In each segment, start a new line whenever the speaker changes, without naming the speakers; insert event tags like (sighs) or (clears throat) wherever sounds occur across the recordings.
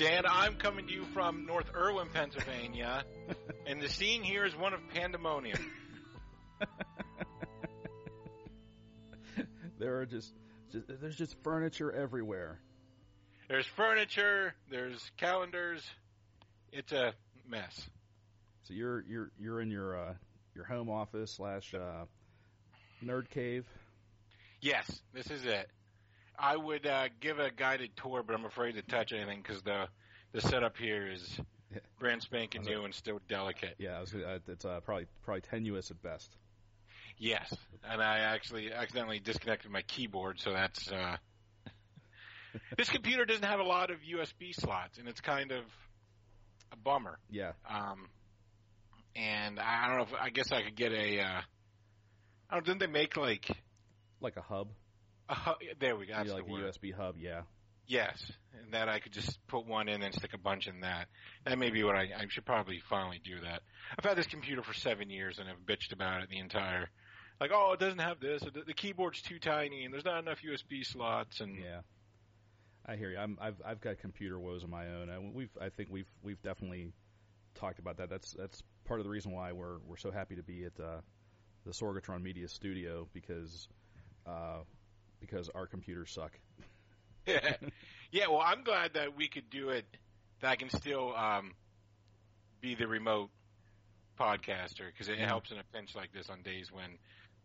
Dan,
I'm coming to you from North Irwin, Pennsylvania, (laughs) and the scene here is one of pandemonium. (laughs)
there are just, just there's just furniture everywhere.
There's furniture, there's calendars. It's a mess.
So you're you're you're in your uh, your home office slash uh, nerd cave.
Yes, this is it. I would uh, give a guided tour, but I'm afraid to touch anything because the the setup here is brand spanking new and still delicate.
Yeah, I was, uh, it's uh, probably probably tenuous at best.
Yes, and I actually accidentally disconnected my keyboard, so that's. Uh, (laughs) this computer doesn't have a lot of USB slots, and it's kind of a bummer.
Yeah,
Um, and I don't know if I guess I could get a. Uh, I don't. Didn't they make like?
like a hub,
A, hu- there we go. That's
yeah, like
the
a. USB hub. Yeah,
Yes, and that I could just put one in and stick a bunch in that. That may be what I, I should probably finally do that. I've had this computer for seven years and have bitched about it the entire. Like, oh, it doesn't have this. The, the keyboard's too tiny, and there's not enough USB slots, and
yeah. I hear you. I'm, I've I've got computer woes of my own. And we've I think we've we've definitely talked about that. That's that's part of the reason why we're we're so happy to be at uh, the Sorgatron Media Studio because uh, because our computers suck. (laughs) (laughs)
yeah. Well, I'm glad that we could do it. That I can still um, be the remote podcaster because it
Yeah.
helps in a pinch like this on days when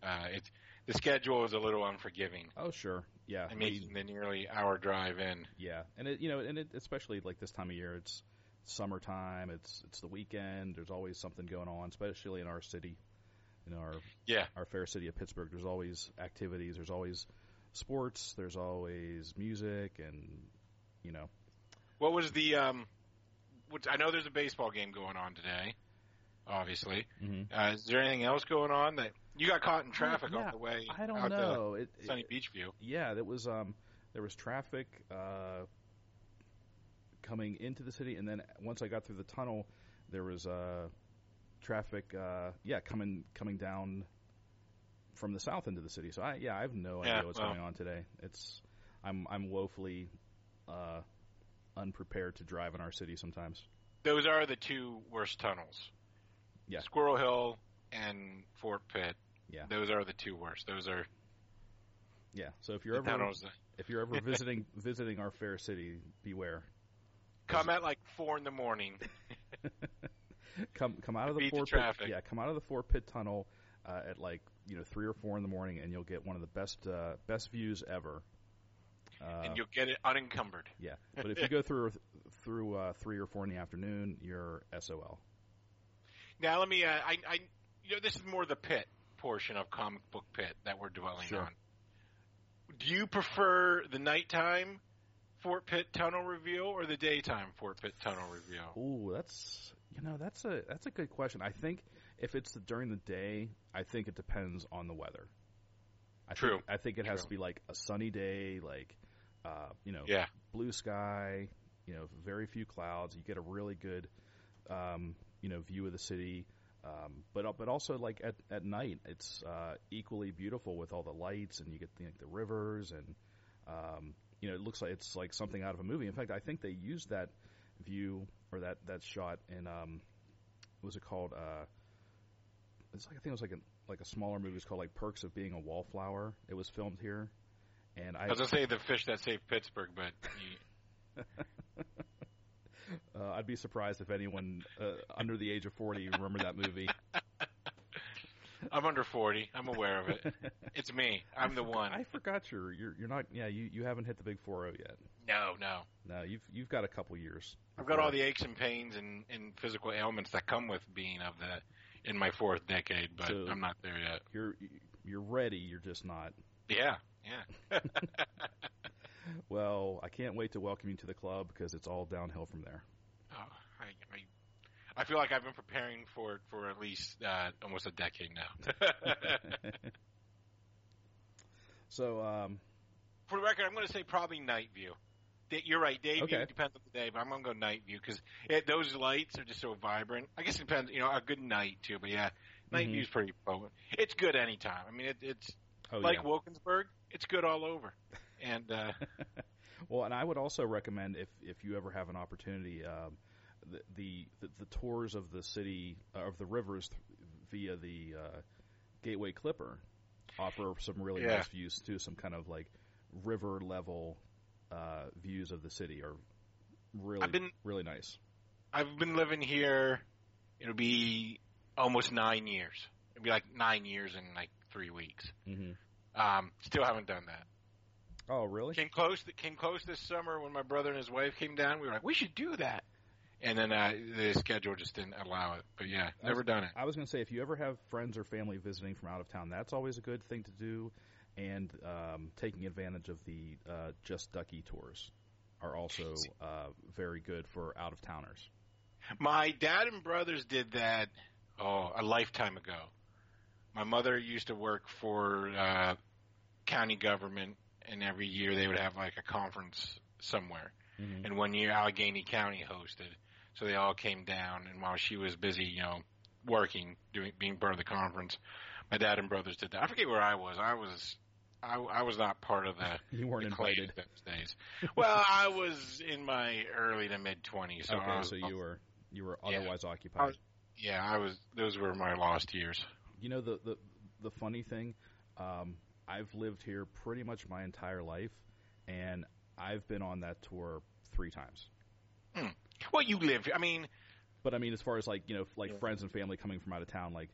uh, it's the schedule is a little unforgiving.
Oh sure, yeah,
and the nearly hour drive in.
yeah, and it you know and it especially like this time of year, it's summertime. It's it's the weekend. There's always something going on, especially in our city, in our
Yeah.
our fair city of Pittsburgh. There's always activities. There's always sports. There's always music, and you know,
What was the um? Which I know there's a baseball game going on today. Obviously,
mhm.
uh, is there anything else going on that you got caught in traffic
Yeah,
on the way?
I don't know. It,
Sunny
it-
Beachview.
yeah, there was um there was traffic uh coming into the city, and then once I got through the tunnel, there was uh traffic uh yeah coming coming down from the south into the city. So I yeah I have no idea what's
well.
going on today. It's I'm I'm woefully uh unprepared to drive in our city sometimes.
Those are the two worst tunnels.
Yeah.
Squirrel Hill and Fort Pitt.
Yeah.
Those are the two worst. Those are
Yeah. So if you're ever
tunnels.
if you're ever visiting (laughs) visiting our fair city, beware.
Come at like four in the morning. (laughs)
come come out of the
the
Fort
traffic.
Pitt, yeah, come out of the Fort Pitt Tunnel uh, at like you know three or four in the morning, and you'll get one of the best uh, best views ever. Uh,
and you'll get it unencumbered.
yeah, but if you (laughs) go through through uh, three or four in the afternoon, you're SOL.
Now let me. Uh, I, I, you know, this is more the pit portion of comic book pit that we're dwelling
Sure.
on. Do you prefer the nighttime Fort Pitt tunnel reveal or the daytime Fort Pitt tunnel reveal?
Ooh, that's you know that's a that's a good question. I think if it's during the day, I think it depends on the weather. I
True.
Think, I think it has
True.
to be like a sunny day, like uh, you know,
Yeah.
blue sky, you know, very few clouds. You get a really good, um, you know, view of the city. Um, but but also like at at night, it's uh, equally beautiful with all the lights, and you get the, the rivers, and um, you know, it looks like it's like something out of a movie. In fact, I think they used that view or that that shot in um, what was it called? Uh, it's like I think it was like a like a smaller movie. It's called like Perks of Being a Wallflower. It was filmed here, and I
I was gonna say the fish that saved Pittsburgh, but you, (laughs)
I'd be surprised if anyone uh, under the age of forty remember that movie. (laughs)
I'm under 40. I'm aware of it. (laughs) It's me. I'm the one.
I forgot you're you're you're not. Yeah, you you haven't hit the big four zero yet.
No, no.
No, you've you've got a couple years.
I've got all the aches and pains and, and physical ailments that come with being of the in my fourth decade, but
So-
I'm not there yet.
You're you're ready. You're just not.
Yeah, yeah. (laughs)
Well, I can't wait to welcome you to the club because it's all downhill from there.
Oh, I, I, I feel like I've been preparing for it for at least uh, almost a decade now. (laughs)
So, um,
for the record, I'm going to say probably night view. You're right, day
Okay.
view depends on the day, but I'm going to go night view because those lights are just so vibrant. I guess it depends, you know, a good night too, but yeah, night
Mhm.
view's pretty potent. It's good anytime. I mean, it, it's
oh
like
yeah.
Wilkinsburg, it's good all over. And uh, (laughs)
Well, and I would also recommend if if you ever have an opportunity, um, the, the the the tours of the city uh, of the rivers via the uh, Gateway Clipper offer some really
Yeah.
nice views too. Some kind of like river level uh, views of the city are really
been-
really nice.
I've been living here. It'll be almost nine years. It'll be like nine years in like three weeks.
hmm
Um, still haven't done that.
Oh, really?
Came close. Came close this summer when my brother and his wife came down. We were like, we should do that. And then uh, the schedule just didn't allow it. But yeah, never done it.
I was going to say, if you ever have friends or family visiting from out of town, that's always a good thing to do. And um, taking advantage of the uh, Just Ducky tours are also uh, very good for out of towners.
My dad and brothers did that oh a lifetime ago. My mother used to work for uh, county government, and every year they would have like a conference somewhere.
Mm-hmm.
And one year Allegheny County hosted, so they all came down. And while she was busy, you know, working, doing being part of the conference, my dad and brothers did that. I forget where I was. I was. I, I was not part of the (laughs)
You weren't
the
invited.
those days. well, I was in my early to mid twenties, so
okay,
was,
so you were you were
Yeah.
otherwise occupied.
was- yeah, I was. Those were my lost years.
You know the the the funny thing, um, I've lived here pretty much my entire life, and I've been on that tour three times.
Well, you live. I mean,
But I mean, as far as like you know, like
Yeah.
friends and family coming from out of town, like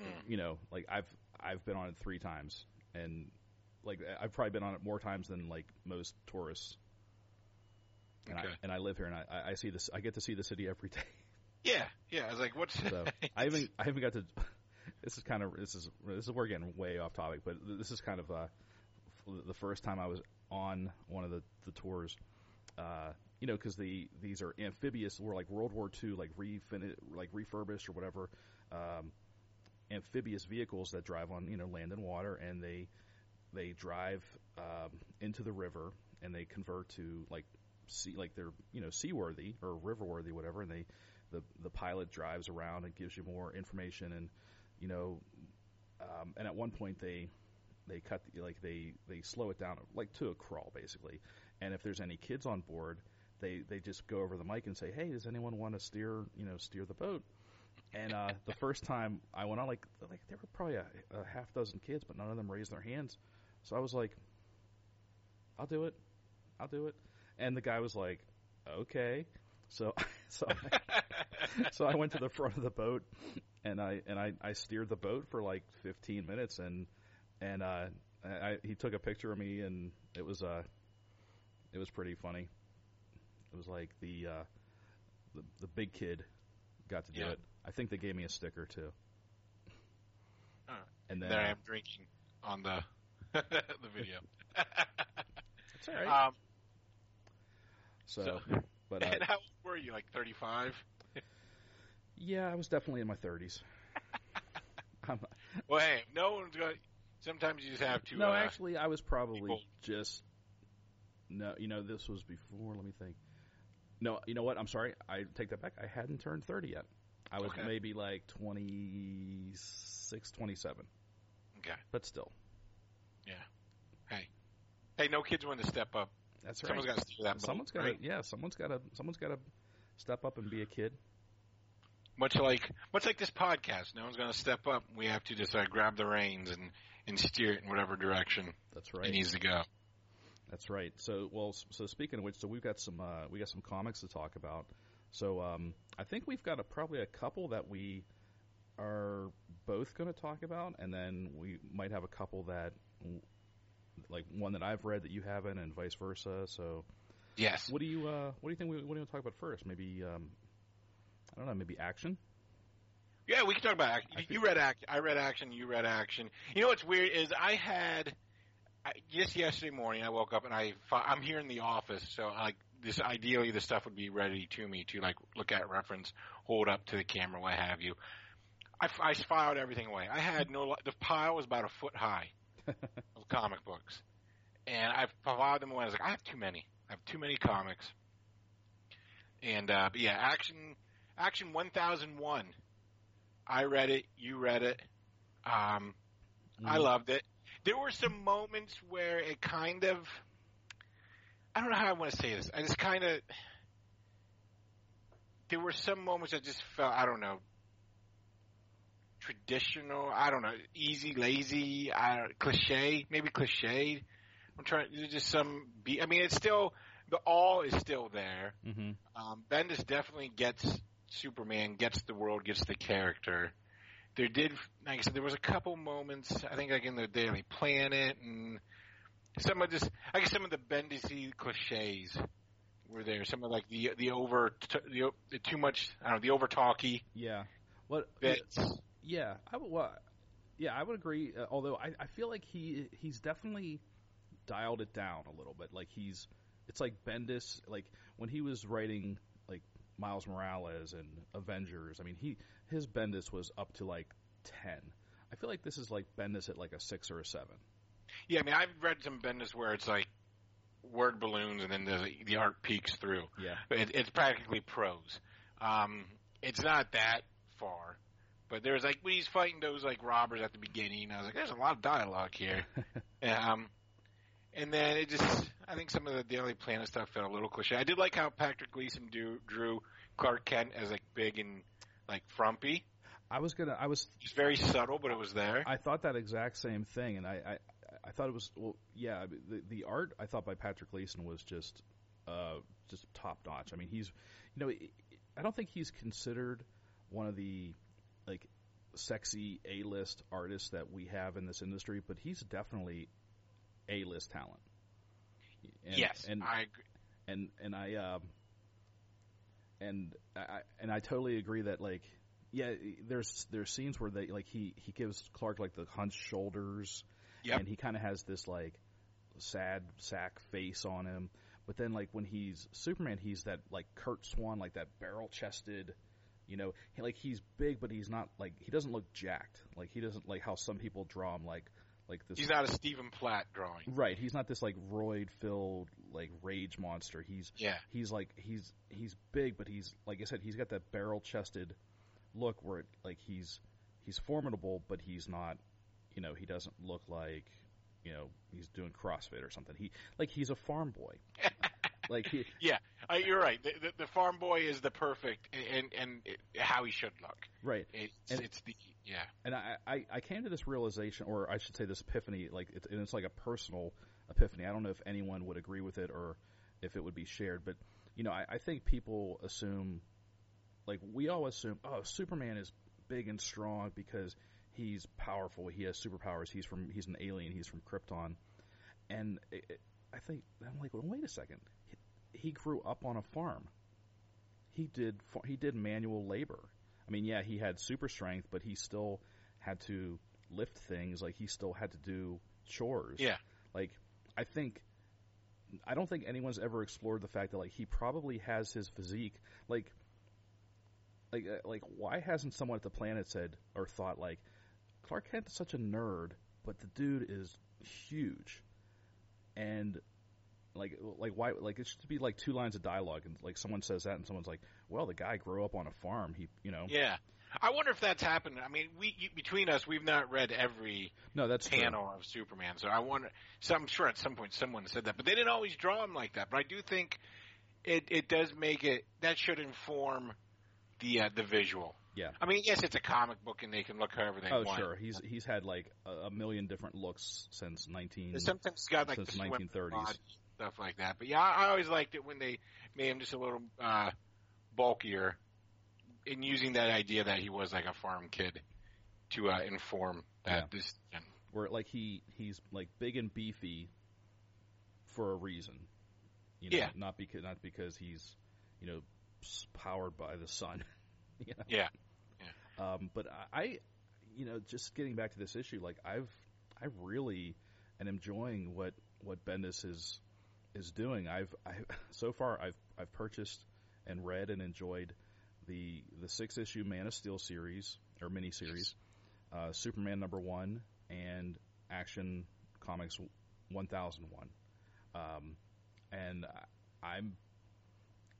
mm,
you know, like I've I've been on it three times, and like I've probably been on it more times than like most tourists. And
Okay.
I and I live here, and I- I, see this. I get to see the city every (laughs) day.
yeah, yeah. I was like, what's?
So (laughs) I haven't I haven't got to. (laughs) This is kind of this is this is we're getting way off topic, but this is kind of uh, the first time I was on one of the the tours. Uh, you know, because the these are amphibious, or like World War II, like refin like refurbished or whatever, um, amphibious vehicles that drive on you know land and water, and they they drive um, into the river and they convert to like sea like they're you know seaworthy or river worthy whatever, and they the the pilot drives around and gives you more information and you know um, and at one point they they cut the, like they they slow it down like to a crawl basically. And if there's any kids on board they they just go over the mic and say hey does anyone want to steer you know steer the boat? And uh, the first time I went on like like there were probably a, a half dozen kids but none of them raised their hands so I was like I'll do it I'll do it and the guy was like okay so (laughs) so I, (laughs) so I went to the front of the boat and I and I, I steered the boat for like 15 minutes and and uh, I, he took a picture of me and it was uh it was pretty funny. It was like the uh, the the big kid got to do
Yeah.
it. I think they gave me a sticker too.
Huh.
And then
there I am drinking on the (laughs) the video. (laughs)
it's all right.
um,
so,
so-
but (laughs) uh,
how old were you? Like thirty five?
yeah, I was definitely in my 30s. I'm,
Well, hey, no one's going. Sometimes you just have to.
no,
uh,
actually, I was probably just no. You know, this was before. Let me think. No, you know what? I'm sorry. I take that back. I hadn't turned 30 yet. I was
Okay.
maybe like 26, 27.
Okay.
But still,
Hey, no kids want to step up.
that's right.
Someone's got to steer that boat.
Someone's got
right?
to. Yeah, someone's got to. Someone's got to step up and be a kid.
Much like much like this podcast, no one's going to step up. We have to just uh, grab the reins and and steer it in whatever direction
That's right.
it
right.
needs to go.
That's right. So, well, so speaking of which, so we've got some uh, we got some comics to talk about. So um, I think we've got a, probably a couple that we are both going to talk about, and then we might have a couple that, like one that I've read that you haven't, and vice versa. So
Yes.
what do you uh, what do you think? We, what do you want to talk about first? Maybe um, I don't know. Maybe action.
Yeah, we can talk about action.
I
You, read action. I read action. You read action. You know what's weird is I had I, just yesterday morning. I woke up and I I'm here in the office, so like this ideally the stuff would be ready to me to like look at reference, hold up to the camera, what have you. I filed everything away. I had no. The pile was about a foot high (laughs) of comic books, and I filed them away. I was like, I have too many. I have too many comics. And uh, but yeah, action, action 1001. I read it. You read it. Um, I
Mm.
loved it. There were some moments where it kind of, I don't know how I want to say this. I just kind of, there were some moments that just felt, I don't know, traditional. I don't know, easy, lazy, I don't, cliche, maybe cliched. I'm trying. To, there's just some. Be, I mean, it's still the all is still there.
Mhm.
Um, Bendis definitely gets Superman, gets the world, gets the character. There did, like I said, there was a couple moments. I think like in the Daily Planet and some of just, I guess some of the Bendisy cliches were there. Some of like the the over the, the too much. I don't know the over talky
Yeah. What?
bits.
Yeah, I would. Well, yeah, I would agree. Uh, although I, I feel like he he's definitely dialed it down a little bit. Like he's, it's like Bendis. Like when he was writing like Miles Morales and Avengers. I mean, he his Bendis was up to like ten. I feel like this is like Bendis at like a six or a seven.
Yeah, I mean I've read some Bendis where it's like word balloons and then the the art peeks through.
Yeah.
It, it's practically prose. Um, it's not that far, but there's like when he's fighting those like robbers at the beginning. I was like, there's a lot of dialogue here. (laughs) um, and then it just, I think some of the Daily Planet stuff felt a little cliche. I did like how Patrick Gleason do, drew Clark Kent as like big and like frumpy.
I was gonna. I was.
It's very subtle, but it was there.
I thought that exact same thing, and I. I I thought it was well, yeah. The the art I thought by Patrick Gleason was just, uh, just top notch. I mean, he's, you know, I don't think he's considered one of the, like, sexy A list artists that we have in this industry, but he's definitely A list talent. And,
yes,
and
I agree.
and and I um and I and I totally agree that like yeah there's there's scenes where they like he he gives Clark like the hunched shoulders
Yep.
and he kind of has this like sad sack face on him but then like when he's Superman he's that like Curt Swan like that barrel chested you know he, like he's big but he's not like he doesn't look jacked like he doesn't like how some people draw him like like this
He's not a Stephen Platt drawing.
right he's not this like roid filled like rage monster he's
Yeah.
he's like he's he's big, but he's like I said, he's got that barrel chested look where it, like he's he's formidable, but he's not. You know, he doesn't look like you know he's doing CrossFit or something. He like he's a farm boy. (laughs) like he, (laughs)
Uh, you're right. The, the, the farm boy is the perfect and and it, how he should look.
right,
It's,
And-
it's the yeah.
and I, I I came to this realization, or I should say this epiphany. Like it's, and it's like a personal epiphany. I don't know if anyone would agree with it or if it would be shared, but you know, I, I think people assume, like we all assume, oh, Superman is big and strong because he's powerful. He has superpowers. He's from he's an alien. He's from Krypton, and it, it- I think I'm like, well, wait a second. He, grew up on a farm. He did he did manual labor. I mean, yeah, he had super strength, but he still had to lift things. Like he still had to do chores.
Yeah.
Like I think I don't think anyone's ever explored the fact that like he probably has his physique. Like like uh, like why hasn't someone at the planet said or thought like Clark Kent is such a nerd, but the dude is huge, and like like why like it should be like two lines of dialogue and like someone says that and someone's like, well, the guy grew up on a farm. He you know
Yeah. I wonder if that's happened. I mean, we you, between us, we've not read every
no that's true.
panel of Superman, so I wonder. So I'm sure at some point someone said that, but they didn't always draw him like that. But I do think it it does make it that should inform the uh, the visual.
Yeah.
I mean, yes, it's a comic book, and they can look however they
Oh
want.
sure, he's he's had like a, a million different looks since nineteen.
Sometimes it's got like
Since 1930s.
body, stuff like that. But yeah, I, always liked it when they made him just a little uh bulkier, and using that idea that he was like a farm kid to uh, inform that
Yeah.
this.
where like he he's like big and beefy for a reason. You know,
Yeah.
not because not because he's you know powered by the sun. (laughs) you know?
Yeah.
Um, but I- I, you know, just getting back to this issue, like I've I really am enjoying what what Bendis is is doing. I've I (laughs) so far I've I've purchased and read and enjoyed the the six issue Man of Steel series or mini series, uh, Superman number one, and Action Comics one thousand one. Um, and I'm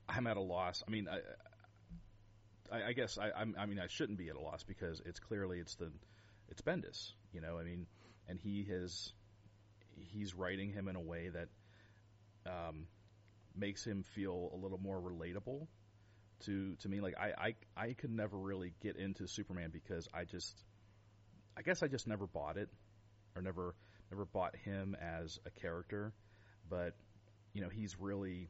I'm at a loss. I mean, I, I, I guess I, I'm, I mean I shouldn't be at a loss because it's clearly it's the it's Bendis, you know. I mean, and he has he's writing him in a way that um, makes him feel a little more relatable to to me. Like I, I I could never really get into Superman because I just I guess I just never bought it or never never bought him as a character, but you know he's really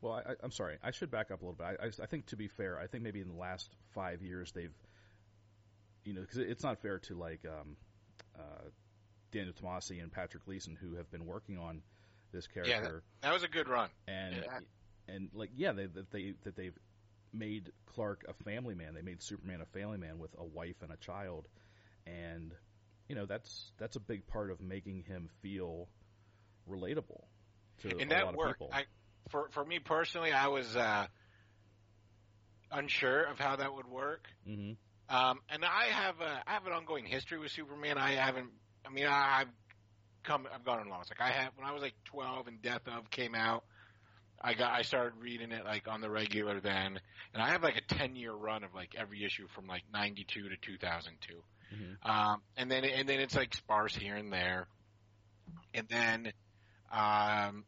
well. I, I'm sorry, I should back up a little bit. I, I, I think to be fair, I think maybe in the last five years they've you know because it's not fair to like um, uh, Daniel Tomasi and Patrick Gleason who have been working on this character
That was a good run.
and
Yeah.
and like yeah they that they that they've made Clark a family man they made Superman a family man with a wife and a child and you know that's that's a big part of making him feel relatable to
and
a
that
lot of people
I, for for me personally, I was uh, unsure of how that would work.
hmm
Um, and I have a I have an ongoing history with Superman. I haven't. I mean, I, I've come. I've gone along. It's like I had when I was like 12 and Death of came out. I got. I started reading it like on the regular then, and I have like a 10 year run of like every issue from like 92 to 2002.
hmm
Um, and then and then it's like sparse here and there, and then um,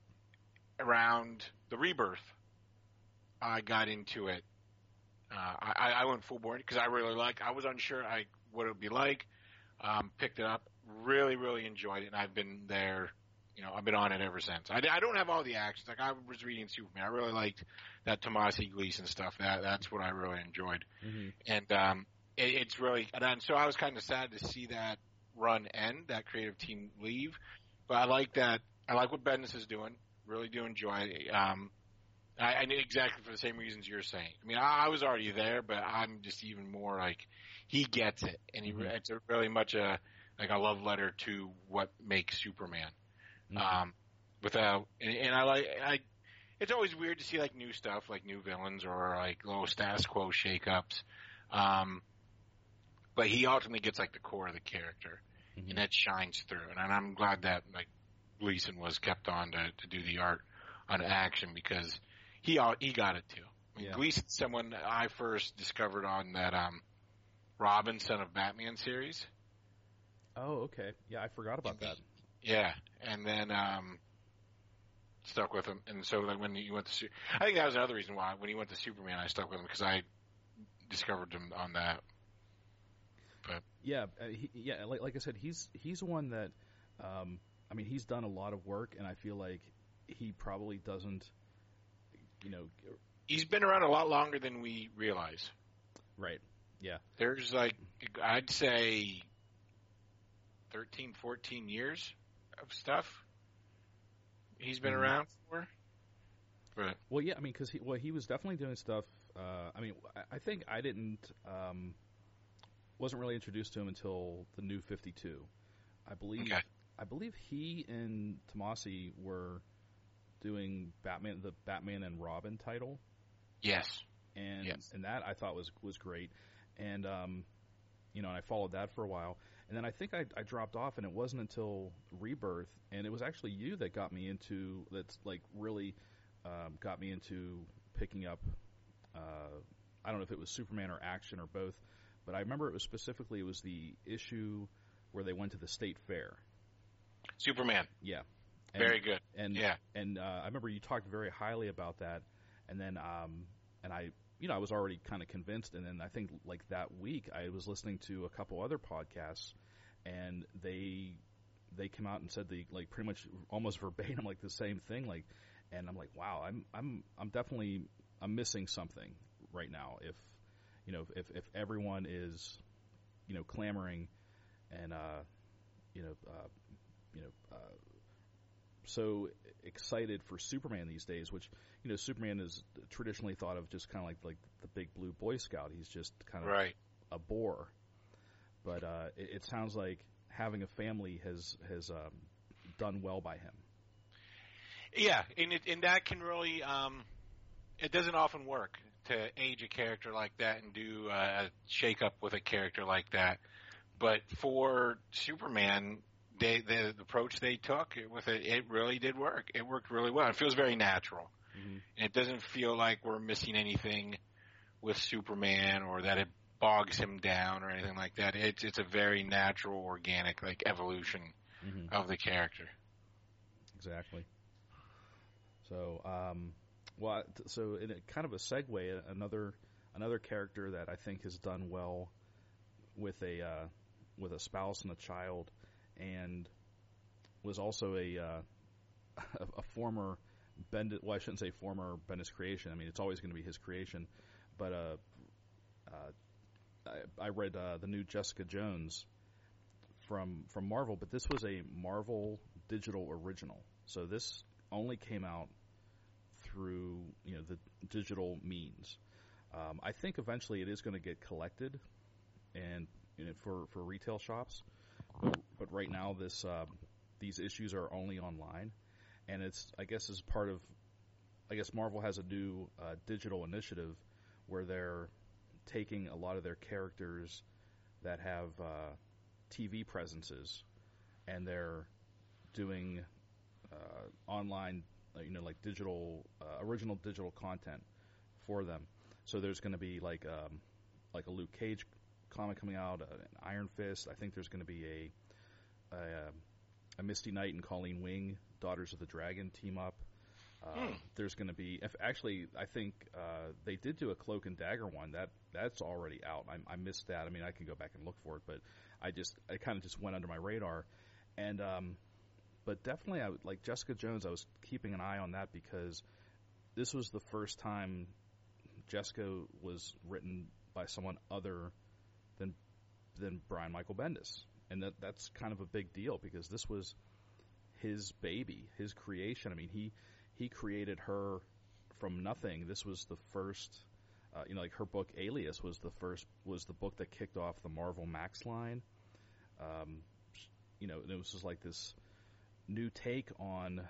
around the rebirth, I got into it. Uh, I, I went full bore because I really like. I was unsure I what it would be like. Um, picked it up, really really enjoyed it, and I've been there. You know, I've been on it ever since. I, I don't have all the actions. Like I was reading Superman, I really liked that Tomasi Gleason stuff. That that's what I really enjoyed
hmm
and um, it, it's really and then, so I was kind of sad to see that run end, that creative team leave. But I like that. I like what Bendis is doing. Really do enjoy. it. Um, I, I exactly for the same reasons you're saying. I mean, I, I was already there, but I'm just even more like he gets it, and he
Mhm.
it's a, really much a like a love letter to what makes Superman.
Mm-hmm.
Um, without and, and I like I. It's always weird to see like new stuff, like new villains or like little status quo shakeups. Um, but he ultimately gets like the core of the character,
Mhm.
and that shines through. And I'm glad that like Gleason was kept on to, to do the art on action because he he got it too. I mean,
Yeah.
Gleason's someone I first discovered on that um, Robin Son of Batman series.
Oh okay yeah I forgot about that
Yeah, and then um, stuck with him. And so like when you went to, I think that was another reason why when he went to Superman, I stuck with him because I discovered him on that.
Yeah, uh, he, yeah. Like, like I said, he's he's one that, um, I mean, he's done a lot of work, and I feel like he probably doesn't, you know,
He's been around a lot longer than we realize.
right? Yeah.
There's like I'd say 13, 14 years of stuff he's been
Mhm.
around for. But
Well, yeah. I mean, because he well, he was definitely doing stuff. Uh, I mean, I, I think I didn't um, wasn't really introduced to him until the new Fifty Two. I believe.
Okay.
I believe he and Tomasi were doing Batman, the Batman and Robin title.
yes,
and
Yes.
and that I thought was was great, and um, you know, and I followed that for a while, and then I think I, I dropped off, and it wasn't until Rebirth, and it was actually you that got me into that's like really um, got me into picking up. Uh, I don't know if it was Superman or Action or both, but I remember it was specifically it was the issue where they went to the state fair.
Superman,
Yeah, and,
very good.
and
Yeah,
and uh, I remember you talked very highly about that, and then um, and I you know I was already kind of convinced, and then I think like that week I was listening to a couple other podcasts, and they they came out and said the like pretty much almost (laughs) verbatim like the same thing like, and I'm like wow I'm I'm I'm definitely I'm missing something right now. If you know, if if everyone is, you know, clamoring and uh, you know, uh, you know, uh, so excited for Superman these days, which you know, Superman is traditionally thought of just kind of like like the big blue Boy Scout. He's just kind of
Right.
a bore. But uh, it, it sounds like having a family has has um, done well by him.
Yeah, and it, and that can really um, it doesn't often work to age a character like that and do uh, a shake up with a character like that. But for Superman, they the, the approach they took with it, it really did work. It worked really well. It feels very natural.
Mhm.
And it doesn't feel like we're missing anything with Superman or that it bogs him down or anything like that. It's it's a very natural, organic like evolution
Mhm.
of the character.
Exactly. So, um, well, so in a kind of a segue, another another character that I think has done well with a uh, with a spouse and a child, and was also a uh, (laughs) a, a former Bendis. Well, I shouldn't say former Bendis creation. I mean, it's always going to be his creation. But uh, uh, I, I read uh, the new Jessica Jones from from Marvel, but this was a Marvel digital original. So this only came out through you know the digital means. Um, I think eventually it is going to get collected and you know, for for retail shops, but, but right now this um, these issues are only online, and it's I guess as part of I guess Marvel has a new uh, digital initiative where they're taking a lot of their characters that have uh, TV presences and they're doing uh, online, you know, like digital, uh, original digital content for them. So there's going to be like um, like a Luke Cage comic coming out, uh, an Iron Fist. I think there's going to be a, a um, a Misty Knight and Colleen Wing, Daughters of the Dragon team up. Uh,
Hmm.
There's going to be, if actually, I think uh, they did do a Cloak and Dagger one. That that's already out. I, I missed that. I mean, I can go back and look for it, but I just, I kind of just went under my radar. And um, but definitely, I like Jessica Jones. I was keeping an eye on that because this was the first time Jessica was written by someone other than than Brian Michael Bendis, and that that's kind of a big deal because this was his baby, his creation. I mean, he he created her from nothing. This was the first, uh, you know, like her book Alias was the first was the book that kicked off the Marvel Max line. Um, you know, it was just like this new take on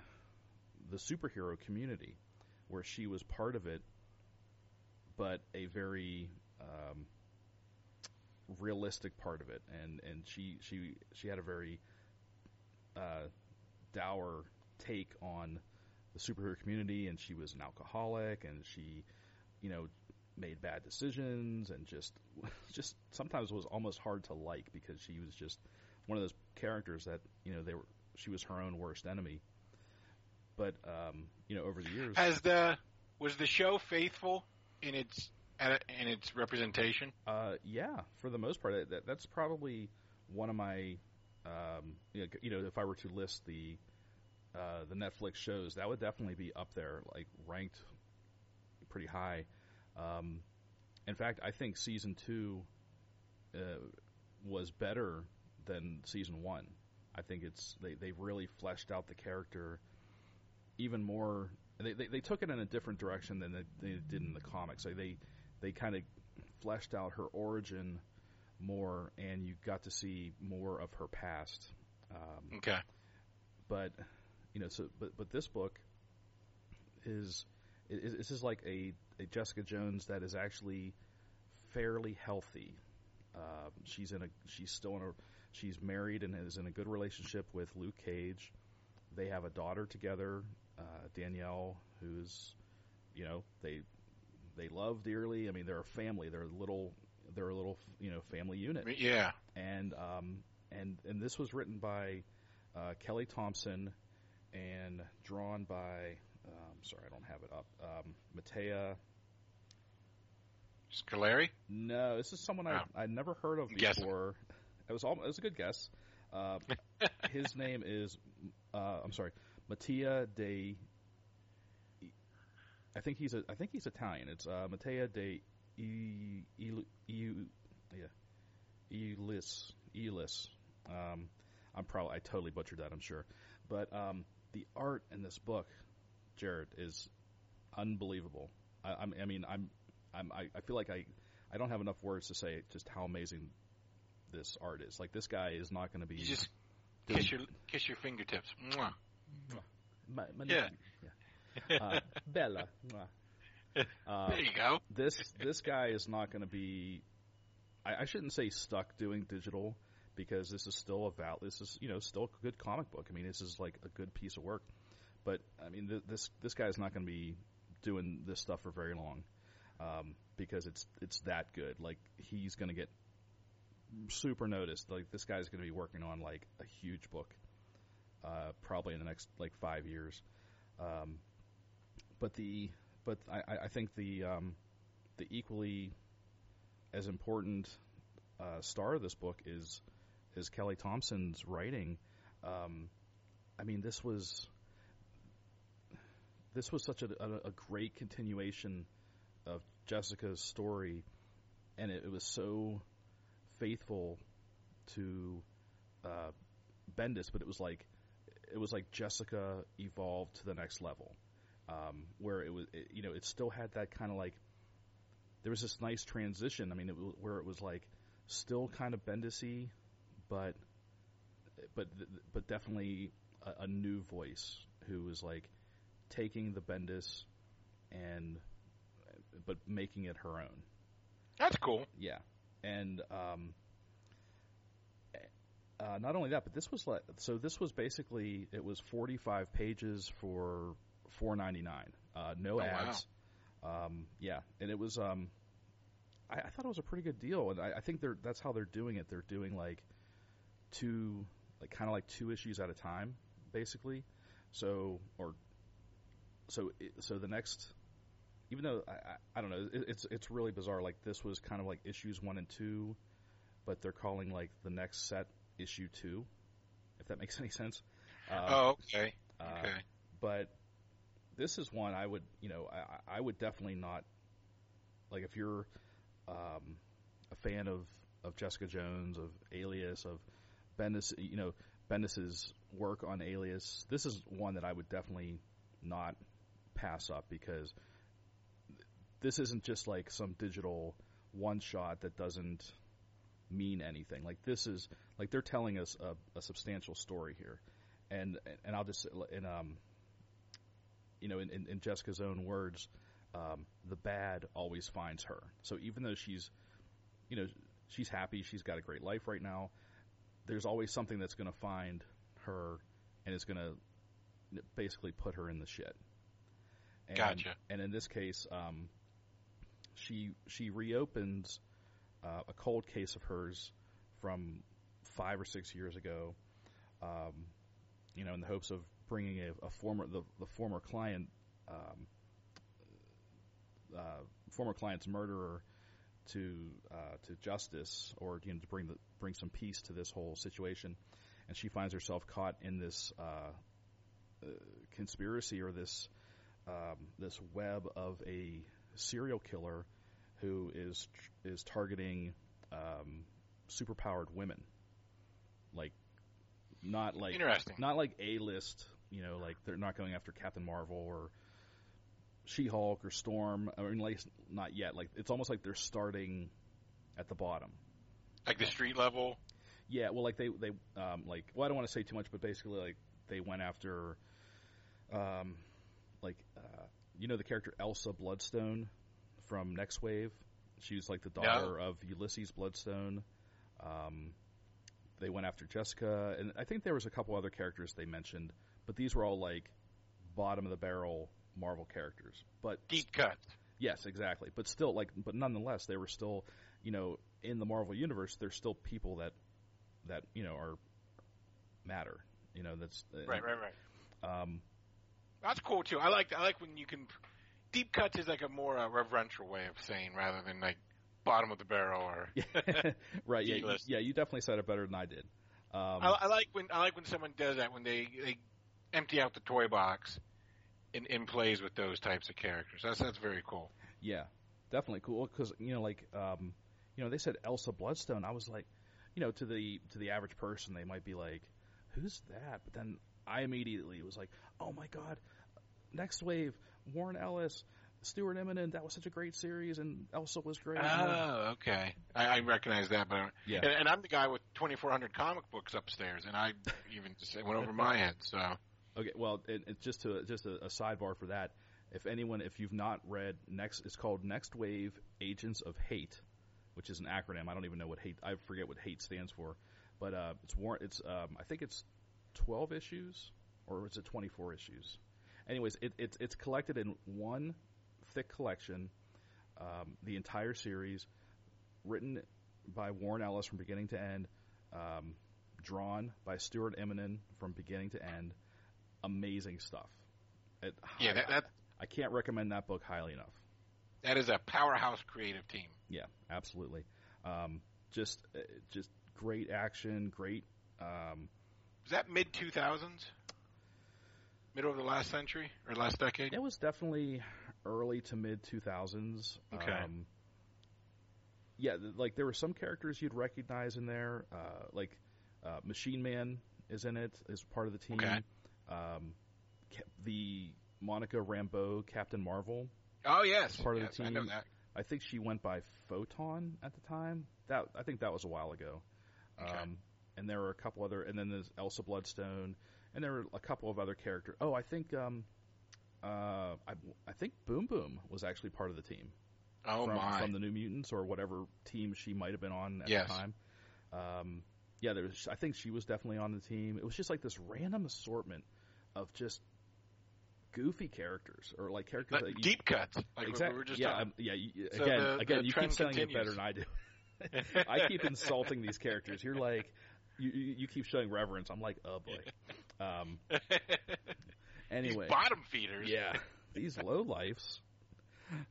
the superhero community, where she was part of it, but a very um, realistic part of it, and and she she she had a very uh, dour take on the superhero community, and she was an alcoholic, and she, you know, made bad decisions, and just (laughs) just sometimes was almost hard to like because she was just one of those characters that you know they were she was her own worst enemy. But um, you know, over the years,
Has the was the show faithful in its in its representation?
Uh, yeah, for the most part, that, that's probably one of my, um, you know, if I were to list the uh, the Netflix shows, that would definitely be up there, like ranked pretty high. Um, in fact, I think season two uh, was better than season one. I think it's they they really fleshed out the character even more. They they, they took it in a different direction than they, they did in the comics. Like they they kind of fleshed out her origin more, and you got to see more of her past. Um,
Okay.
but you know, so but but this book is is this is like a, a Jessica Jones that is actually fairly healthy. Uh, she's in a she's still in a she's married and is in a good relationship with Luke Cage. They have a daughter together, uh, Danielle, who's you know they they love dearly. I mean, they're a family. They're a little they're a little you know family unit
Yeah.
and um, and and this was written by uh, Kelly Thompson and drawn by um, sorry I don't have it up um, Matea. No, this is someone I
Oh.
I'd never heard of before. It was all, it was a good guess. Uh, (laughs) his name is uh, I'm sorry Matia de I think he's a I think he's Italian. It's uh, Matteo de e, e, e, yeah, Elis Elis. Um, I'm probably I totally butchered that. I'm sure, but um, the art in this book, Jared, is unbelievable. I, I'm, I mean, I'm, I'm, I, I feel like I, I don't have enough words to say just how amazing this art is. Like this guy is not going to be.
You just
doing-
kiss your kiss your fingertips. Mwah.
Ma- ma-
Yeah.
yeah. Uh, (laughs) Bella. Mwah. Uh,
there you go.
this this guy is not going to be. I, I shouldn't say stuck doing digital because this is still a val. This is you know still a good comic book. I mean, this is like a good piece of work. But I mean, th- this this guy is not going to be doing this stuff for very long um, because it's it's that good. Like he's going to get super noticed. Like this guy's going to be working on like a huge book, uh, probably in the next like five years. Um, but the but I, I- I think the um, the equally as important uh, star of this book is is Kelly Thompson's writing. Um, I mean, this was this was such a, a, a great continuation of Jessica's story, and it, it was so faithful to uh, Bendis, but it was like it was like Jessica evolved to the next level, um, where it was it, you know it still had that kind of like there was this nice transition. I mean, it, where it was like still kind of Bendisy, but but but definitely a, a new voice who was like taking the Bendis and but making it her own.
That's cool.
Yeah, and um, uh, not only that, but this was like so. This was basically it was forty five pages for four ninety nine. Uh, no
Oh, wow.
ads. Um, yeah, and it was. Um, I, I thought it was a pretty good deal, and I, I think they're that's how they're doing it. They're doing like two, like kind of like two issues at a time, basically. So or so so the next even though I, I, don't know, it, it's it's really bizarre. Like this was kind of like issues one and two, but they're calling like the next set issue two, if that (laughs) makes any sense. Uh,
oh, okay.
uh,
Okay.
But this is one I would, you know, I, I would definitely not like if you're um, a fan of of Jessica Jones, of Alias, of Bendis, you know, Bendis's work on Alias. This is one that I would definitely not pass up because this isn't just like some digital one shot that doesn't mean anything. Like this is like they're telling us a, a substantial story here, and and I'll just in um you know in, in, in Jessica's own words, um, the bad always finds her. So even though she's you know she's happy, she's got a great life right now. There's always something that's going to find her, and it's going to basically put her in the shit. And,
Gotcha.
And in this case, um, she she reopens uh, a cold case of hers from five or six years ago. Um, you know, in the hopes of bringing a, a former the, the former client, um, uh, former client's murderer to uh, to justice, or you know, to bring the bring some peace to this whole situation. And she finds herself caught in this uh, uh, conspiracy or this um, this web of a serial killer who is is targeting um, superpowered women, like not like
Interesting.
not like a list. You know, like they're not going after Captain Marvel or She Hulk or Storm. I mean, like not yet. Like it's almost like they're starting at the bottom.
Like the street level.
Yeah, well, like they they um, like well, I don't want to say too much, but basically, like they went after, um, like uh, you know the character Elsa Bloodstone from Nextwave. She's like the daughter of Ulysses Bloodstone. Um, they went after Jessica, and I think there was a couple other characters they mentioned, but these were all like bottom of the barrel Marvel characters. But
Deep cut.
Yes, exactly. But still, like, but nonetheless, they were still, you know, in the Marvel universe, there's still people that that you know are matter. You know, that's uh,
Right, right, right.
Um,
That's cool too. I like I like when you can. Deep cuts is like a more uh, reverential way of saying rather than like bottom of the barrel or. (laughs)
right? Yeah, you- yeah. You definitely said it better than I did. Um,
I, I like when I like when someone does that when they they empty out the toy box and, in plays with those types of characters. That's that's very cool.
Yeah, definitely cool because you know, like, um, you know, they said Elsa Bloodstone. I was like, you know, to the to the average person, they might be like, "Who's that?" But then I immediately was like, "Oh my god, Nextwave, Warren Ellis." Stuart Immonen, that was such a great series, and Elsa was great.
Oh, okay. I, I recognize that, but
Yeah.
and, and I'm the guy with 2,400 comic books upstairs, and I (laughs) even just it went over my head. So
Okay, well, it, it, just to just a, a sidebar for that, if anyone, if you've not read next, it's called Nextwave Agents of Hate, which is an acronym. I don't even know what hate. I forget what hate stands for, but uh, it's war. It's um, I think it's twelve issues, or is it twenty four issues? Anyways, it, it's it's collected in one thick collection, um, the entire series, written by Warren Ellis from beginning to end, um, drawn by Stuart Immonen from beginning to end amazing stuff. It,
yeah, that, that
I can't recommend that book highly enough.
that is a powerhouse creative team.
Yeah, absolutely. Um, just, uh, just great action, great. Um,
Was that mid 2000s? Middle of the last century or last decade?
it was definitely early to mid two thousands.
Okay.
Um, yeah, like there were some characters you'd recognize in there. Uh, like uh, Machine Man is in it as part of the team.
Okay.
Um, the Monica Rambeau Captain Marvel
Oh yes,
Part of the
yes, I know
team.
that.
I think she went by Photon at the time. That I think that was a while ago.
Okay.
Um, and there were a couple other, and then there's Elsa Bloodstone, and there were a couple of other characters. Oh, I think um, uh, I, I think Boom Boom was actually part of the team
Oh
from,
my!
from the New Mutants or whatever team she might have been on at
Yes.
the time. Um, yeah, there was. I think she was definitely on the team. It was just like this random assortment of just goofy characters or like characters that you,
deep cuts, like
exactly.
we were just
yeah, um, yeah. You,
So
again,
the-
again,
the
you keep saying it better than I do. (laughs) I keep insulting these characters. You're like, you, you keep showing reverence. I'm like, oh boy. Um, (laughs) anyway,
These bottom feeders.
yeah, these low lifes.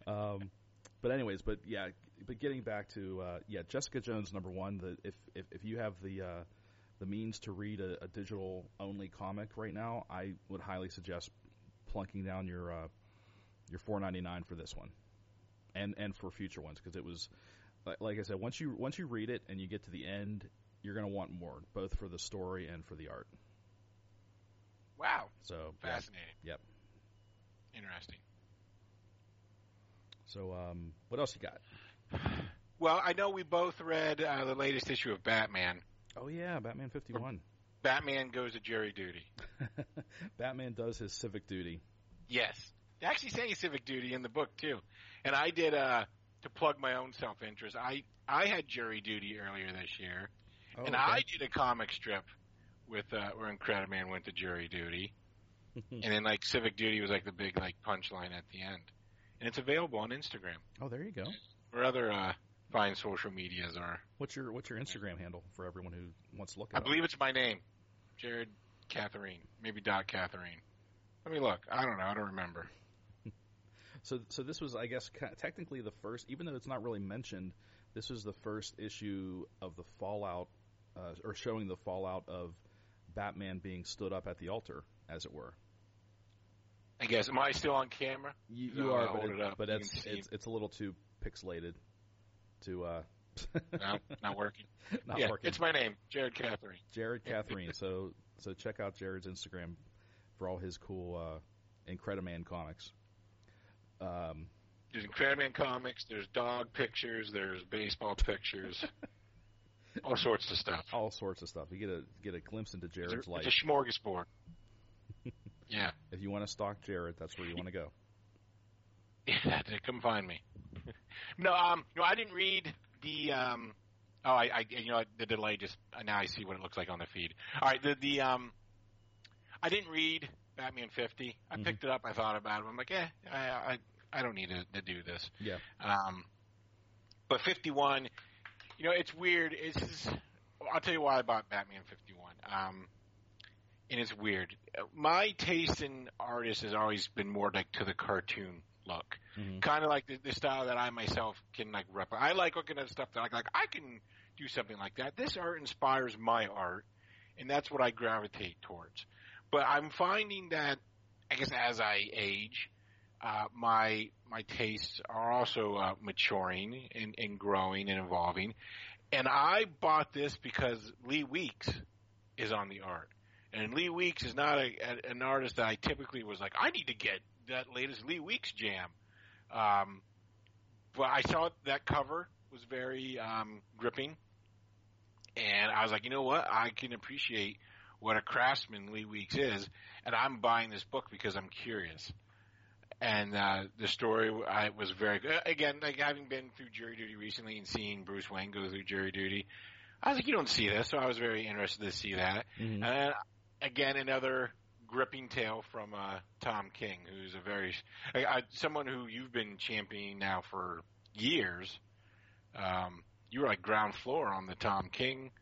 Um, but anyways, but yeah, but getting back to uh, yeah, Jessica Jones number one. The if if, if you have the uh, the means to read a, a digital only comic right now, I would highly suggest plunking down your uh, your four ninety nine for this one, and and for future ones because it was like, like I said, once you once you read it and you get to the end, you're gonna want more, both for the story and for the art.
Wow.
So yeah.
Fascinating.
Yep.
Interesting.
So um, what else you got?
Well, I know we both read uh, the latest issue of Batman.
Oh yeah, Batman fifty one.
Batman goes to jury duty. (laughs)
Batman does his civic duty.
Yes. They actually say civic duty in the book too. And I did uh to plug my own self interest. I I had jury duty earlier this year.
Oh,
and I did a comic strip with uh where Incrediman went to jury duty. (laughs) and then like civic duty was like the big like punchline at the end. And it's available on Instagram.
oh, there you go.
Or other uh fine social medias are.
What's your what's your Instagram handle for everyone who wants to look it
I
up?
believe it's my name. Jared Catherine. Maybe dot Catherine. Let me look. I don't know. I don't remember. (laughs)
So so this was, I guess, technically the first, even though it's not really mentioned. This was the first issue of the fallout, uh, or showing the fallout of Batman being stood up at the altar, as it were.
I guess. Am I still on camera?
You,
No,
you are, but, it-
it up.
but it's it's it's a little too pixelated to uh, (laughs)
No, not working. (laughs)
not
yeah,
working.
it's my name, Jared Catherine.
Jared (laughs) Catherine. so so check out Jared's Instagram for all his cool uh, Incrediman comics. Um,
There's Incrediman comics. There's dog pictures. There's baseball pictures. All sorts of stuff.
all sorts of stuff. You get a get a glimpse into
It's
Jared's
a,
life.
it's a smorgasbord. (laughs) yeah,
If you want to stalk Jared, that's where you want to go. (laughs)
yeah. Come find me. (laughs) no, um, no, I didn't read the. Um, oh, I, I, you know, the delay just now I see what it looks like on the feed. All right, the the um, I didn't read Batman 50. I
Mhm.
picked it up. I thought about it. I'm like, eh, I, I, I don't need to, to do this.
Yeah.
Um, but 51, you know, it's weird. It's I'll tell you why I bought Batman 51. Um, and it's weird. My taste in artists has always been more like to the cartoon look,
Mhm.
kind of like the, the style that I myself can like replicate. I like looking at stuff that I like. I can do something like that. This art inspires my art, and that's what I gravitate towards. But I'm finding that I guess as I age, uh, my my tastes are also uh, maturing and, and growing and evolving. And I bought this because Lee Weeks is on the art, and Lee Weeks is not a, a, an artist that I typically was like, I need to get that latest Lee Weeks jam. Um, but I saw that cover was very um, gripping, and I was like, you know what, I can appreciate what a craftsman Lee Weeks is, and I'm buying this book because I'm curious and uh, the story I was very good. Again, like having been through jury duty recently and seeing Bruce Wayne go through jury duty, I was like, you don't see this, so I was very interested to see that.
Mhm.
And again, another gripping tale from uh, Tom King, who's a very someone who you've been championing now for years. Um, you were like ground floor on the Tom King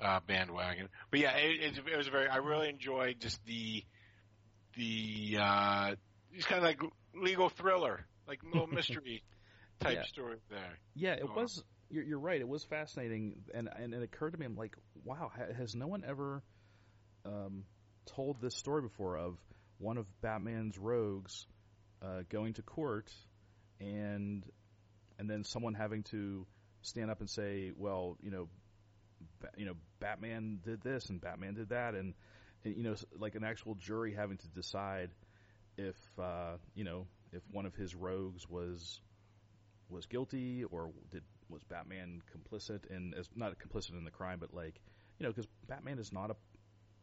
uh, bandwagon, but yeah, it, it, it was very. I really enjoyed just the the it's kind of like legal thriller, like little (laughs) mystery type
Yeah.
story there.
Yeah, it
on.
was. You're, you're right. It was fascinating, and and it occurred to me, I'm like, wow, has no one ever um, told this story before of one of Batman's rogues uh, going to court, and and then someone having to stand up and say, well, you know, ba- you know, Batman did this and Batman did that, and, and you know, like an actual jury having to decide if uh, you know if one of his rogues was was guilty or did was Batman complicit in as not complicit in the crime, but like you know because Batman is not a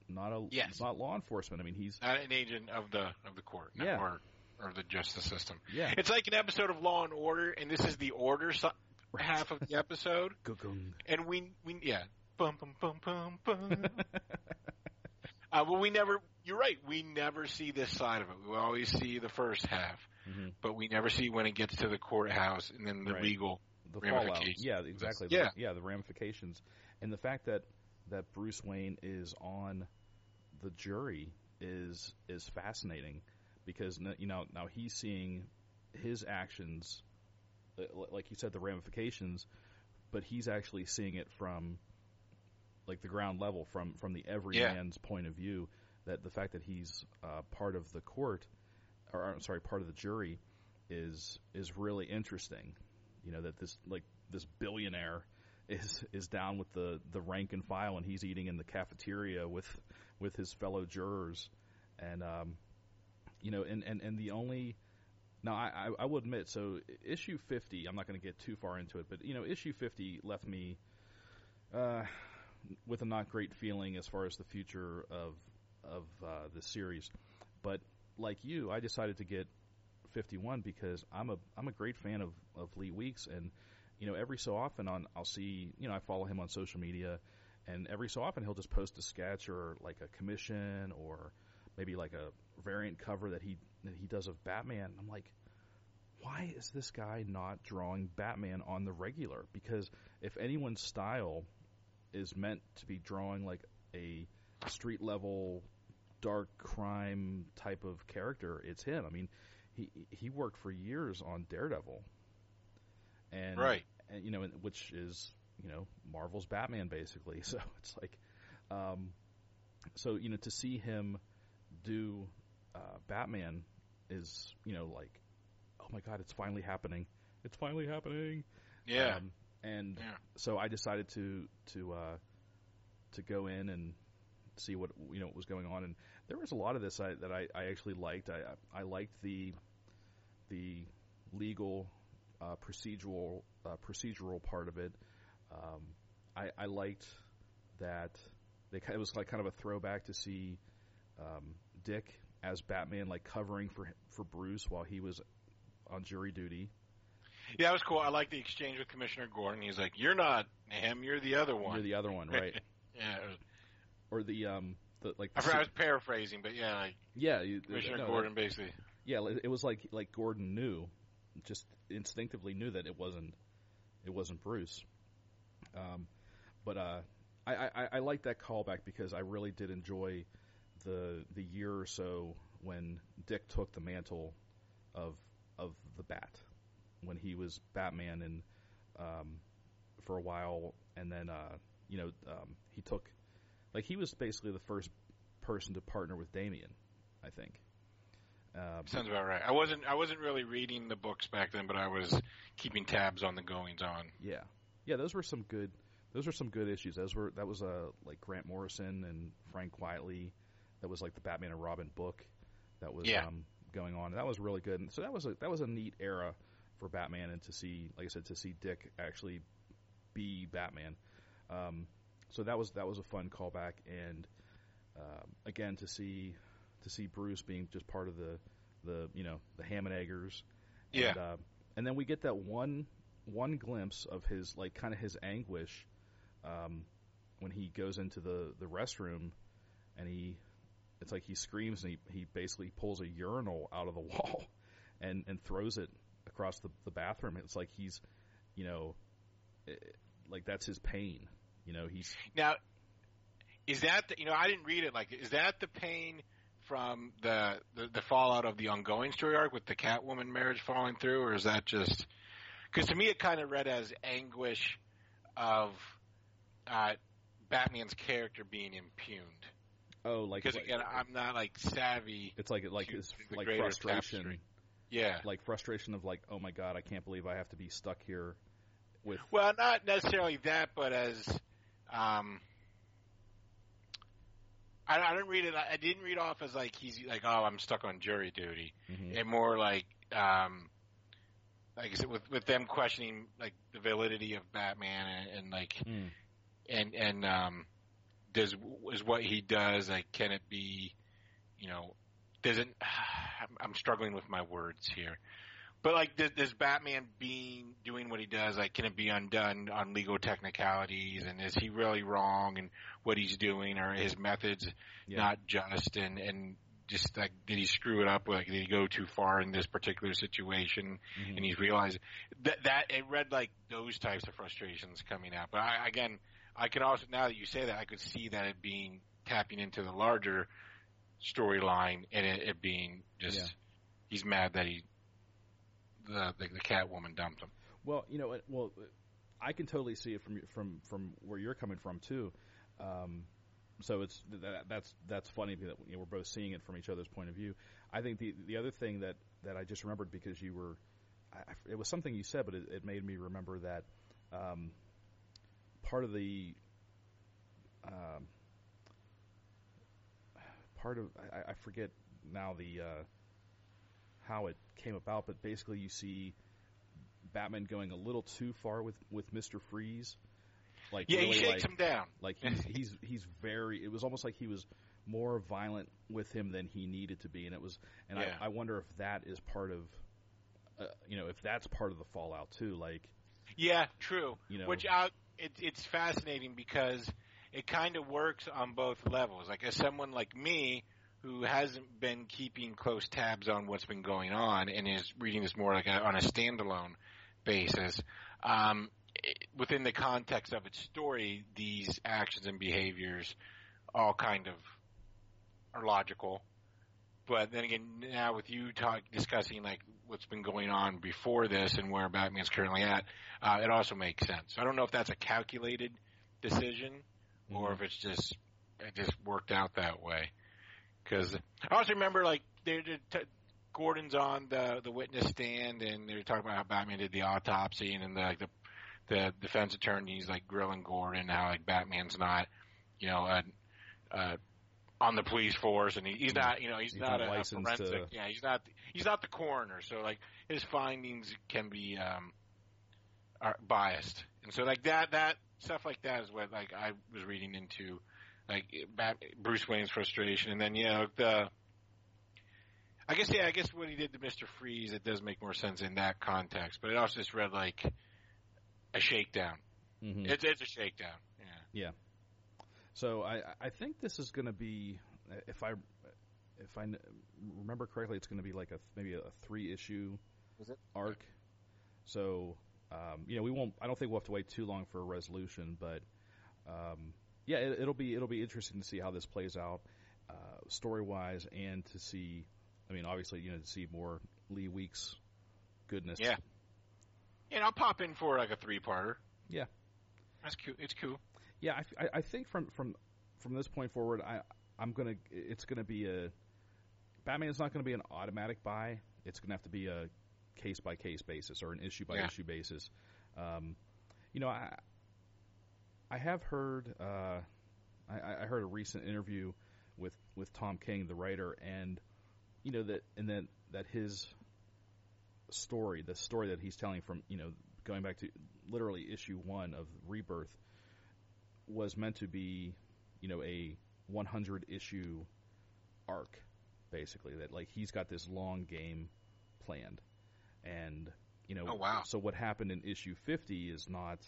not a
Yes.
not law enforcement. I mean he's
Not an agent of the of the court,
Yeah.
or or the justice system.
yeah
It's like an episode of Law and Order, and this is the order si- half of the episode, (laughs) and we we yeah, bum bum bum bum bum. (laughs) uh, well, we never. You're right. We never see this side of it. We always see the first half,
Mhm.
but we never see when it gets to the courthouse and then the
Right.
legal.
the fallout. Yeah, exactly.
Yeah.
The, yeah, the ramifications, and the fact that that Bruce Wayne is on the jury is is fascinating because you know now he's seeing his actions, uh, like you said, the ramifications, but he's actually seeing it from like the ground level, from from the everyman's point of view. That the fact that he's uh, part of the court, or I'm sorry, part of the jury, is is really interesting you know that this like this billionaire is is down with the the rank and file and he's eating in the cafeteria with with his fellow jurors and um you know and and and the only now I I, I will admit so issue 50 I'm not going to get too far into it but you know issue 50 left me uh with a not great feeling as far as the future of of uh the series but like you I decided to get 51 because I'm a I'm a great fan of of Lee Weeks and you know every so often on I'll see you know I follow him on social media and every so often he'll just post a sketch or like a commission or maybe like a variant cover that he that he does of Batman. I'm like why is this guy not drawing Batman on the regular? Because if anyone's style is meant to be drawing like a street level dark crime type of character, it's him. I mean, he he worked for years on Daredevil, and
Right.
and, you know, which is you know Marvel's Batman basically. (laughs) So it's like, um, so you know, to see him do uh, Batman is you know like, oh my god, it's finally happening! It's finally happening!
Yeah.
Um, and
Yeah.
so I decided to to uh, to go in and see what you know what was going on, and there was a lot of this I, that I, I actually liked. I I liked the the legal uh, procedural uh, procedural part of it. Um, I, I liked that they it was like kind of a throwback to see um, Dick as Batman, like covering for for Bruce while he was on jury duty.
Yeah, that was cool. I like the exchange with Commissioner Gordon. He's like, "You're not him. You're the other one."
You're the other one, right? (laughs)
yeah.
or the um the like
I,
the
forgot, I was paraphrasing, but yeah, like
yeah you,
Commissioner
no,
Gordon basically.
yeah it was like like Gordon knew just instinctively knew that it wasn't it wasn't Bruce um but uh I I, I like that callback because I really did enjoy the the year or so when Dick took the mantle of of the Bat when he was Batman and um for a while and then uh you know um he took like he was basically the first person to partner with Damian I think Uh,
Sounds about right. I wasn't I wasn't really reading the books back then, but I was keeping tabs on the goings on.
Yeah, yeah, those were some good. Those were some good issues. Those were that was uh, like Grant Morrison and Frank Quitely. That was like the Batman and Robin book that was
Yeah.
um, going on. And that was really good. And so that was a that was a neat era for Batman, and to see, like I said, to see Dick actually be Batman. Um, so that was that was a fun callback, and um, again to see to see Bruce being just part of the the you know the Ham and Eggers.
Yeah.
And, uh, and then we get that one one glimpse of his like kind of his anguish um, when he goes into the the restroom and he it's like he screams and he, he basically pulls a urinal out of the (laughs) wall and and throws it across the, the bathroom it's like he's you know eh, like that's his pain you know he's
Now, is that the, you know I didn't read it like is that the pain from the, the the fallout of the ongoing story arc with the Catwoman marriage falling through, or is that just because to me it kind of read as anguish of uh, Batman's character being impugned.
oh like
Because
like-
again, I'm not like savvy.
it's like like
to
his
the
like frustration
tapestry. Yeah.
like frustration of like oh my god I can't believe I have to be stuck here with
Well, not necessarily that, but as um, I, I didn't read it. I didn't read off as like he's like, oh, I'm stuck on jury duty,
Mhm.
and more like, um, like I said, with with them questioning like the validity of Batman and, and like
Mm.
and and um, does is what he does like can it be, you know, doesn't (sighs) I'm, I'm struggling with my words here. But like, does, does Batman being doing what he does, like, can it be undone on legal technicalities? And is he really wrong in what he's doing, or his methods
Yeah.
not just? And and just like, did he screw it up? Like, did he go too far in this particular situation?
Mhm.
And he's realized that that it read like those types of frustrations coming out. But I, again, I can also now that you say that, I could see that it being tapping into the larger storyline and it, it being just
Yeah.
he's mad that he the the, the Catwoman dumped him.
Well, you know, well, I can totally see it from from from where you're coming from too. Um, so it's that, that's that's funny that you know, we're both seeing it from each other's point of view. I think the the other thing that that I just remembered because you were, I, it was something you said, but it, it made me remember that um, part of the um, part of I, I forget now the uh, how it came about, but basically you see Batman going a little too far with with Mister Freeze. Like
Yeah,
really
he shakes
like,
him down.
like he's he's he's very. It was almost like he was more violent with him than he needed to be, and it was. And
Yeah.
I, I wonder if that is part of, uh, you know, if that's part of the fallout too. Like
Yeah, true.
you know,
Which I, it, it's fascinating because it kind of works on both levels. Like as someone like me who hasn't been keeping close tabs on what's been going on and is reading this more like a, on a standalone basis, um, it, within the context of its story, these actions and behaviors all kind of are logical. But then again, now with you talk discussing like what's been going on before this and where Batman's currently at, uh, it also makes sense. I don't know if that's a calculated decision or
Mhm.
if it's just it just worked out that way. Because I also remember like they're, they're t- Gordon's on the the witness stand and they're talking about how Batman did the autopsy and then the, like the the defense attorney's like grilling Gordon how like Batman's not you know uh, uh, on the police force and he, he's not you know he's,
He's
not,
not
a, a forensic
to-
yeah he's not he's not the coroner so like his findings can be um are biased and so like that that stuff like that is what like I was reading into like Bat, Bruce Wayne's frustration and then you know the I guess yeah I guess what he did to Mister Freeze it does make more sense in that context but it also just read like a shakedown
Mhm.
it's it's a shakedown yeah Yeah.
So I I think this is going to be if I if I remember correctly, it's going to be like a maybe a three issue
Is it?
arc. So um, you know we won't. I don't think we'll have to wait too long for a resolution, but um, yeah, it, it'll be it'll be interesting to see how this plays out uh, story wise, and to see. I mean, obviously, you know, to see more Lee Weeks goodness.
Yeah. and I'll pop in for like a three parter
Yeah.
that's cool it's cool
Yeah, I, I- I think from from from this point forward, I I'm gonna it's gonna be a Batman's not going to be an automatic buy. It's going to have to be a case by case basis or an issue by
Yeah.
issue basis. Um, you know, I I have heard uh, I, I heard a recent interview with with Tom King, the writer, and you know that and then that his story, the story that he's telling from you know going back to literally issue one of Rebirth, was meant to be you know a 100 issue arc, basically that like he's got this long game planned, and you know
Oh, wow.
so what happened in issue 50 is not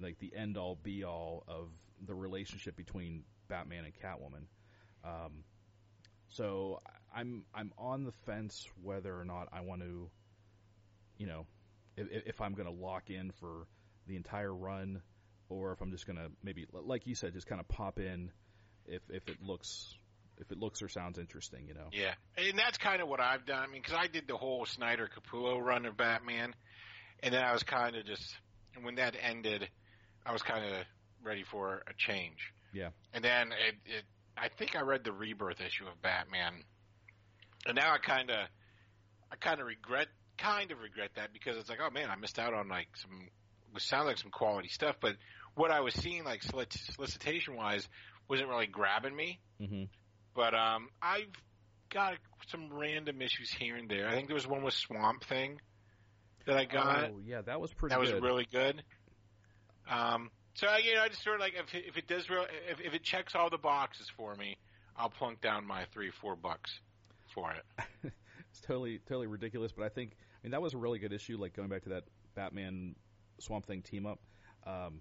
like the end all be all of the relationship between Batman and Catwoman. Um, so I'm I'm on the fence whether or not I want to, you know, if, if I'm going to lock in for the entire run, or if I'm just going to maybe, like you said, just kind of pop in if if it looks if it looks or sounds interesting, you know.
Yeah, and that's kind of what I've done. I mean, because I did the whole Snyder Capullo run of Batman, and then I was kind of just, and when that ended, I was kind of ready for a change.
Yeah.
And then it, it, I think I read the Rebirth issue of Batman, and now I kind of, I kind of regret, kind of regret that because it's like, oh man, I missed out on like some, what sounds like some quality stuff, but what I was seeing like solicitation wise wasn't really grabbing me.
Mm-hmm.
But um, I've got some random issues here and there. I think there was one with Swamp Thing that I got.
Oh yeah, that was pretty.
that was really good. Um, so I, you know, I just sort of like if if it does real if, if it checks all the boxes for me, I'll plunk down my three four bucks for it. (laughs)
it's totally totally ridiculous, but I think I mean that was a really good issue. Like going back to that Batman Swamp Thing team up. Um,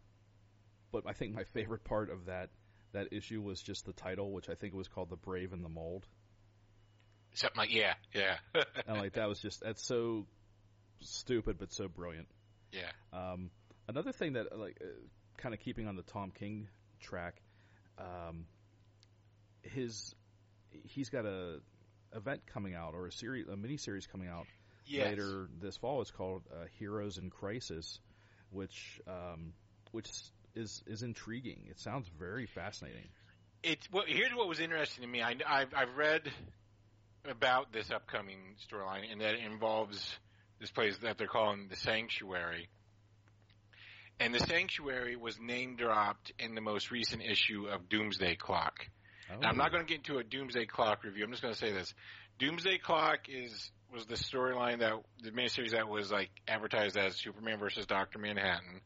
but I think my favorite part of that that issue was just the title, which I think it was called "The Brave and the Mold."
Something like yeah, yeah, (laughs)
and like that was just that's so stupid but so brilliant.
yeah.
Um, another thing that like uh, kind of keeping on the Tom King track, um, his he's got a event coming out or a series a mini series coming out
Yes.
later this fall. It's called uh, Heroes in Crisis, which um, which is is intriguing. It sounds very fascinating.
it's well, here's what was interesting to me. I, I've, I've read about this upcoming storyline, and that it involves this place that they're calling the Sanctuary. And the Sanctuary was name dropped in the most recent issue of Doomsday Clock.
Oh.
Now, I'm not oh. going to get into a Doomsday Clock review. I'm just going to say this: Doomsday Clock is was the storyline that the miniseries that was like advertised as Superman versus Doctor Manhattan.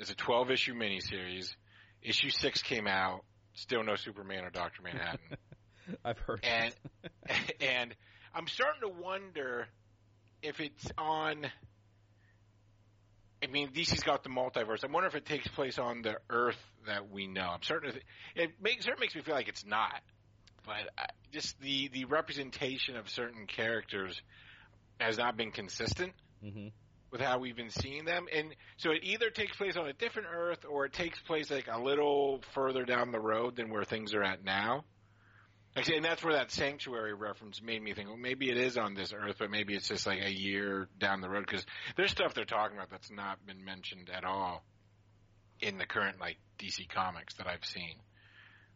It's a 12 issue miniseries. Issue six came out. Still no Superman or Doctor Manhattan. (laughs)
I've heard.
and and I'm starting to wonder if it's on. I mean, DC's got the multiverse. I wonder if it takes place on the Earth that we know. I'm starting to. It makes certainly makes me feel like it's not, but I, just the the representation of certain characters has not been consistent
hmm
with how we've been seeing them. And so it either takes place on a different Earth or it takes place like a little further down the road than where things are at now. Actually, and that's where that sanctuary reference made me think, well, maybe it is on this Earth, but maybe it's just like a year down the road because there's stuff they're talking about that's not been mentioned at all in the current like DC comics that I've seen.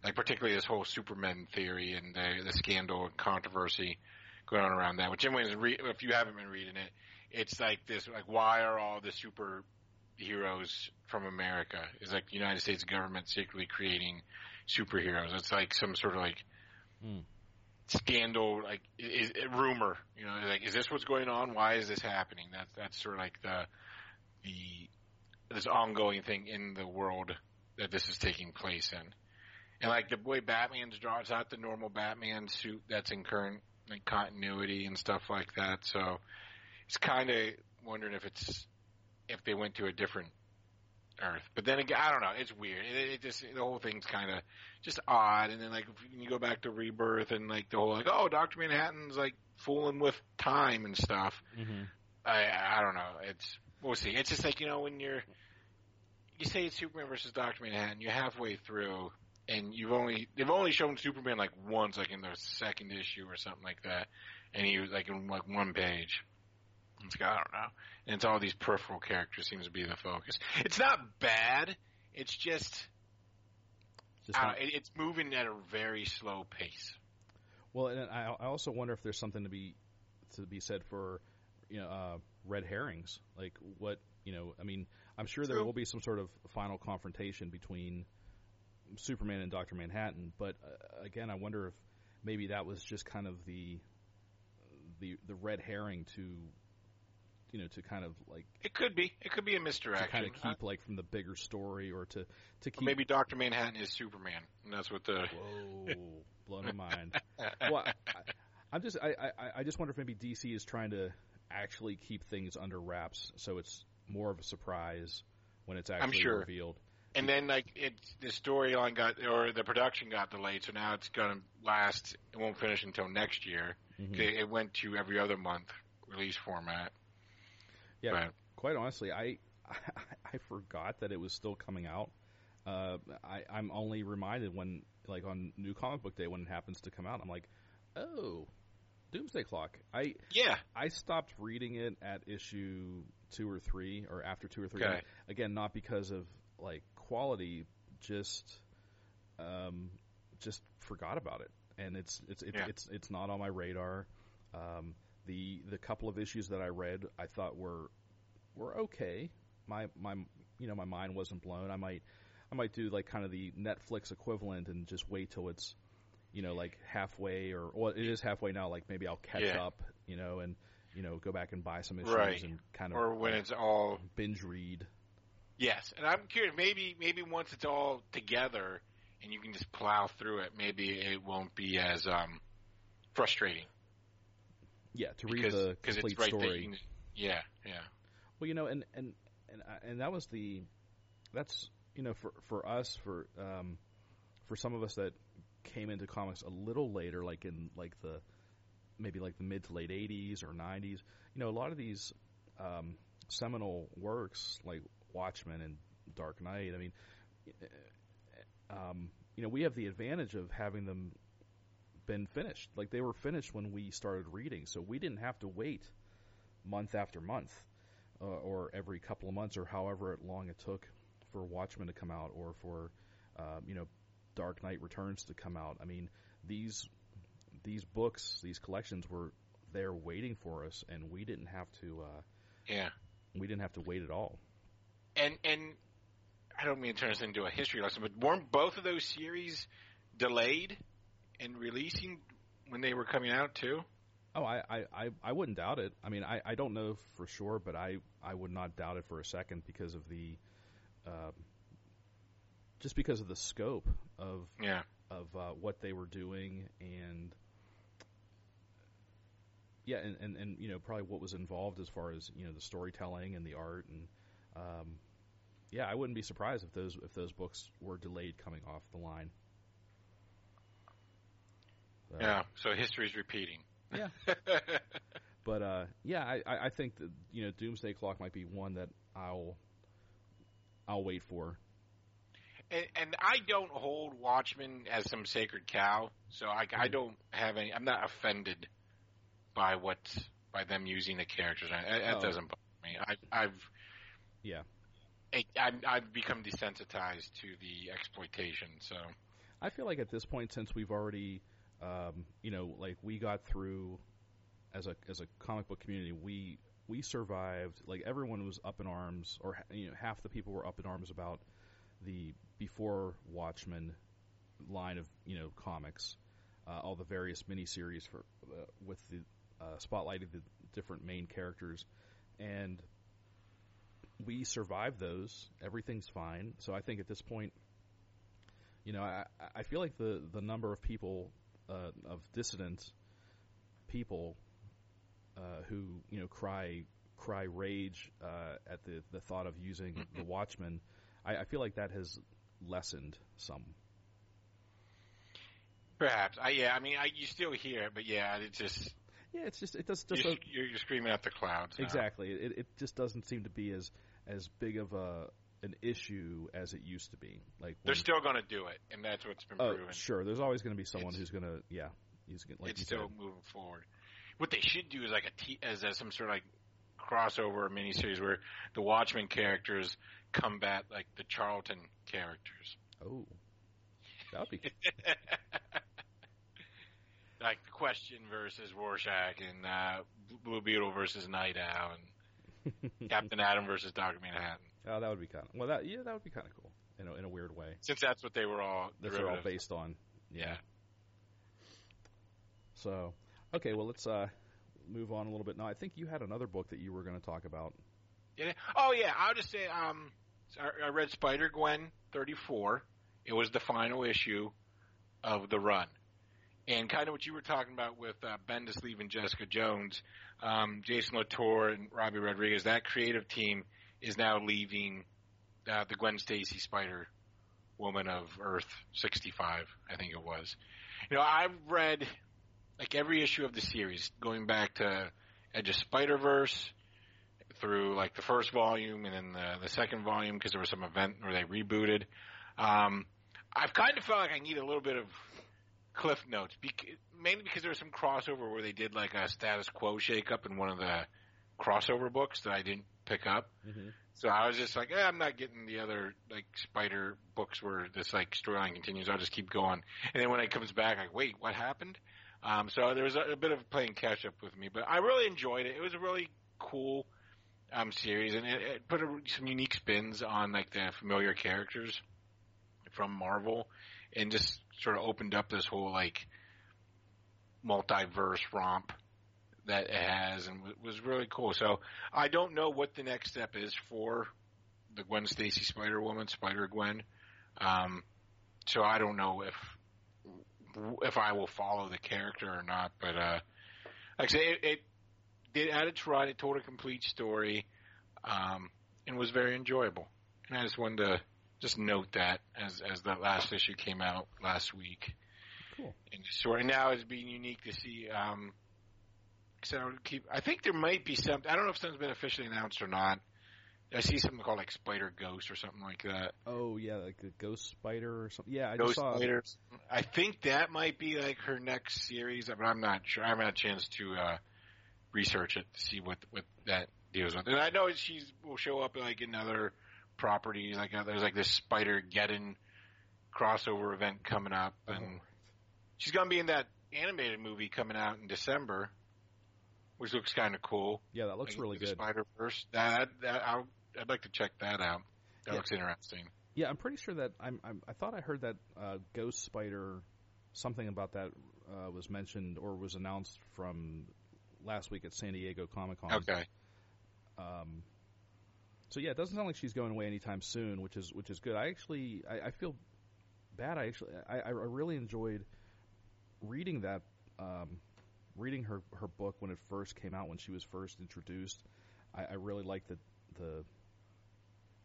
Like particularly this whole Superman theory and the, the scandal and controversy going on around that. Which anyone's re- if you haven't been reading it, it's like this like why are all the superheroes from America? Is like the United States government secretly creating superheroes. It's like some sort of like
Hmm.
scandal, like is, is, rumor. You know, like is this what's going on? Why is this happening? That's that's sort of like the the this ongoing thing in the world that this is taking place in. And like the way Batman's drawn, it's not the normal Batman suit that's in current like continuity and stuff like that. So it's kind of wondering if it's if they went to a different Earth. But then again, I don't know. It's weird. It, it just the whole thing's kind of just odd. And then like you go back to Rebirth and like the whole like oh Doctor Manhattan's like fooling with time and stuff.
hmm
I I don't know. It's we'll see. It's just like you know when you're you say it's Superman versus Doctor Manhattan, you're halfway through, and you've only they've only shown Superman like once, like in the second issue or something like that, and he was like in like one page. It's like I don't know, and it's all these peripheral characters seems to be the focus. It's not bad. It's just
Just
uh, it, it's moving at a very slow pace.
Well, and I, I also wonder if there's something to be to be said for you know uh, red herrings. Like what you know, I mean, I'm sure there will be some sort of final confrontation between Superman and Doctor Manhattan, but uh, again, I wonder if maybe that was just kind of the the the red herring to you know to kind of like
It could be. It could be a misdirection to
kind of keep like from the bigger story or to to
or
keep
maybe Doctor Manhattan is Superman, and that's what the.
whoa (laughs) blown my mind. (laughs) well, I, I'm just I, I I just wonder if maybe DC is trying to actually keep things under wraps, so it's more of a surprise when it's actually
sure.
revealed.
And then like it's the storyline got or the production got delayed, so now it's gonna last. It won't finish until next year.
Mhm.
It it went to every other month release format.
Yeah,
But-
quite honestly, I, I (laughs) I forgot that it was still coming out. Uh, I I'm only reminded when like on New Comic Book Day when it happens to come out. I'm like, oh, Doomsday Clock. I
Yeah,
I stopped reading it at issue two or three, or after two or three.
Okay.
Again, not because of like quality, just um, just forgot about it, and it's it's it's
Yeah.
it's, it's not on my radar. Um, the the couple of issues that I read, I thought were were okay. My my you know my mind wasn't blown. I might I might do like kind of the Netflix equivalent and just wait till it's you know like halfway or well it is halfway now. Like maybe I'll catch
Yeah.
up, you know, and you know go back and buy some issues
Right.
and kind of
or when
like,
it's all
binge read.
yes. And I'm curious. Maybe maybe once it's all together and you can just plow through it, maybe it won't be as um frustrating
Yeah, to read
because
the complete
right
story.
Can, yeah, yeah.
Well, you know, and and and and that was the that's you know for for us for um for some of us that came into comics a little later, like in like the maybe like the mid to late '80s or '90s. You know, a lot of these um, seminal works like Watchmen and Dark Knight. I mean, um, you know, we have the advantage of having them been finished. Like they were finished when we started reading, so we didn't have to wait month after month uh, or every couple of months or however long it took for Watchmen to come out or for uh, you know Dark Knight Returns to come out. I mean these these books, these collections were there waiting for us, and we didn't have to uh,
Yeah.
we didn't have to wait at all.
And and I don't mean to turn this into a history lesson, but weren't both of those series delayed in releasing when they were coming out too?
Oh, I, I, I, I wouldn't doubt it. I mean, I, I don't know for sure, but I, I would not doubt it for a second because of the, uh, just because of the scope of
Yeah.
of uh, what they were doing and yeah and, and, and you know probably what was involved as far as you know the storytelling and the art and um, yeah I wouldn't be surprised if those if those books were delayed coming off the line So,
Yeah. So history's repeating.
Yeah. (laughs) but uh, yeah I, I I think that you know Doomsday Clock might be one that I'll I'll wait for
and, and I don't hold Watchmen as some sacred cow, so I, I don't have any. I'm not offended by what by them using the characters. That, that
Oh.
doesn't bother me. I, I've
Yeah.
I, I've, I've become desensitized to the exploitation. So
I feel like at this point, since we've already, um, you know, like we got through as a as a comic book community, we we survived. Like everyone was up in arms, or you know, half the people were up in arms about the before Watchmen line of you know comics, uh, all the various miniseries for uh, with the uh, spotlighting the different main characters, and we survived those. Everything's fine. So I think at this point, you know, I, I feel like the, the number of people, uh, of dissident people, uh, who, you know, cry, cry rage, uh, at the, the thought of using the (laughs) Watchmen, I, I feel like that has lessened some.
perhaps I yeah. I mean, I, you still hear it, but yeah, it just
Yeah, it's just, it does, just
you're,
a-
you're, screaming at the clouds. now.
exactly. It, it just doesn't seem to be as, as big of a, an issue as it used to be. Like,
They're
when-
still going to do it, and that's what's been
oh,
proven.
sure. There's always going to be someone
It's-
who's going to, yeah, he's like
it's still
said.
moving forward. What they should do is like a t- as a, some sort of like crossover miniseries where the Watchmen characters combat like the Charlton characters.
Oh, that would be (laughs)
like the Question versus Rorschach and uh, Blue Beetle versus Night Owl and (laughs) Captain Atom versus Doctor Manhattan.
Oh, that would be kind of well. That yeah, that would be kind of cool in a, in a weird way.
Since that's what they were all.
That's all based on.
Yeah. yeah.
So, okay, well let's uh, move on a little bit now. I think you had another book that you were going to talk about.
Yeah. Oh yeah, I'll just say um, I read Spider Gwen thirty four. It was the final issue of the run. And kind of what you were talking about with uh, Bendis leaving Jessica Jones, um, Jason Latour and Robbi Rodriguez, that creative team is now leaving uh, the Gwen Stacy Spider Woman of Earth 65, I think it was. You know, I've read like every issue of the series, going back to Edge of Spider Verse through like the first volume and then the, the second volume because there was some event where they rebooted. Um, I've kind of felt like I need a little bit of cliff notes, mainly because there was some crossover where they did like a status quo shakeup in one of the crossover books that I didn't pick up. Mm-hmm. So I was just like, eh, I'm not getting the other like spider books where this like storyline continues. I'll just keep going. And then when it comes back, like, wait, what happened? Um, so there was a, a bit of playing catch up with me, but I really enjoyed it. It was a really cool um, series, and it, it put a, some unique spins on like the familiar characters from Marvel, and just sort of opened up this whole like multiverse romp that it has, and was really cool. So I don't know what the next step is for the Gwen Stacy Spider Woman, Spider Gwen. Um, so I don't know if if I will follow the character or not. But uh, like I say, it, it did add its run. It told a complete story, um, and was very enjoyable. And I just wanted to just note that as as that last issue came out last week.
Cool.
And sort of now it's being unique to see. Um, so I keep. I think there might be some. I don't know if something's been officially announced or not. I see something called like Spider Ghost or something like that.
Oh yeah, like the Ghost Spider or something. Yeah, I
Ghost
just saw.
Spiders. I think that might be like her next series, but I'm not sure. I haven't had a chance to uh, research it to see what what that deals with. And I know she will show up like in other properties. Like uh, there's like this Spider Geddon crossover event coming up, and oh. she's gonna be in that animated movie coming out in December, which looks kind of cool.
Yeah, that looks like, really good.
Spider Verse. That that I'll, I'd like to check that out. That yeah. looks interesting.
Yeah, I'm pretty sure that I'm, I'm i thought I heard that uh, Ghost Spider, something about that uh, was mentioned or was announced from last week at San Diego Comic Con.
Okay.
Um, so yeah, it doesn't sound like she's going away anytime soon, which is which is good. I actually I, I feel bad. I actually I, I really enjoyed reading that um, reading her her book when it first came out when she was first introduced. I, I really liked the the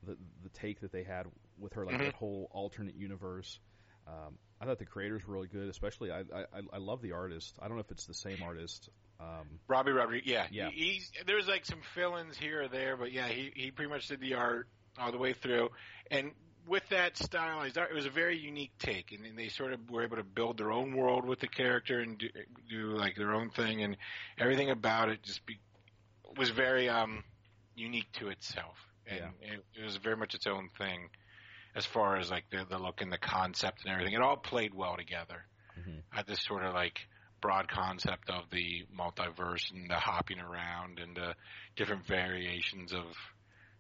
the the take that they had with her, like mm-hmm. that whole alternate universe. Um, I thought the creators were really good, especially I, I I love the artist. I don't know if it's the same artist um,
Robbi Rodriguez, yeah, yeah. He, he's there's like some fill-ins here or there, but yeah, he he pretty much did the art all the way through, and with that art, it was a very unique take, and, and they sort of were able to build their own world with the character and do, do like their own thing, and everything about it just be, was very um unique to itself, and yeah. it, it was very much its own thing as far as like the the look and the concept and everything. It all played well together. Mm-hmm. Had this sort of like broad concept of the multiverse and the hopping around and the different variations of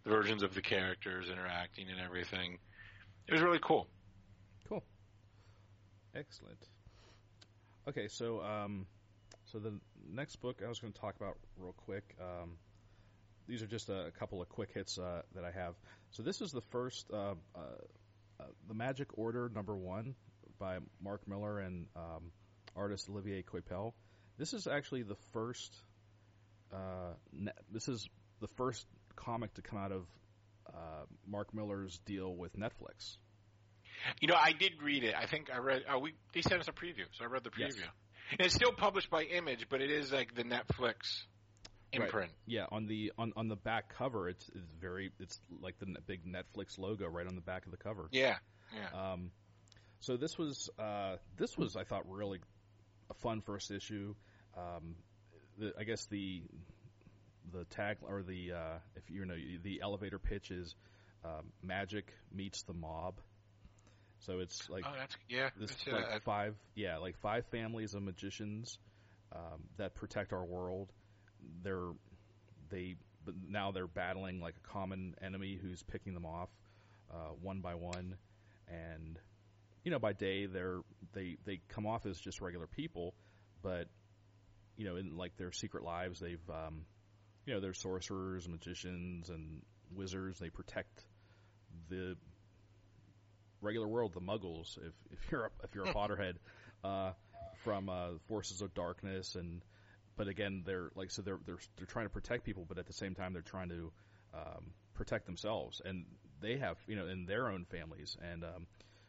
the versions of the characters interacting and everything. It was really cool.
Cool. Excellent. Okay, so um, so the next book I was going to talk about real quick. Um, these are just a, couple of quick hits uh, that I have. So this is the first, uh, uh, uh the Magic Order number one by Mark Millar and um, artist Olivier Coipel. This is actually the first. Uh, ne- this is the first comic to come out of uh, Mark Millar's deal with Netflix.
You know, I did read it. I think I read. Oh, we they sent us a preview, so I read the preview. Yes. And it's still published by Image, but it is like the Netflix imprint. Right.
Yeah, on the on, on the back cover, it's it's very it's like the big Netflix logo right on the back of the cover.
Yeah, yeah.
Um, so this was uh, this was I thought really a fun first issue. Um, the, I guess the the tag or the uh, if you know the elevator pitch is uh, magic meets the mob, So it's like
oh, that's yeah.
this like
uh,
five yeah like five families of magicians um, that protect our world. They're they but now they're battling like a common enemy who's picking them off uh, one by one, and you know by day they're they they come off as just regular people, but you know in like their secret lives they've um, you know they're sorcerers, magicians, and wizards. They protect the regular world, the Muggles, if if you're a, if you're a (laughs) Potterhead, uh, from uh, forces of darkness, and but again, they're like so they're they're they're trying to protect people, but at the same time they're trying to um, protect themselves, and they have you know in their own families, and um,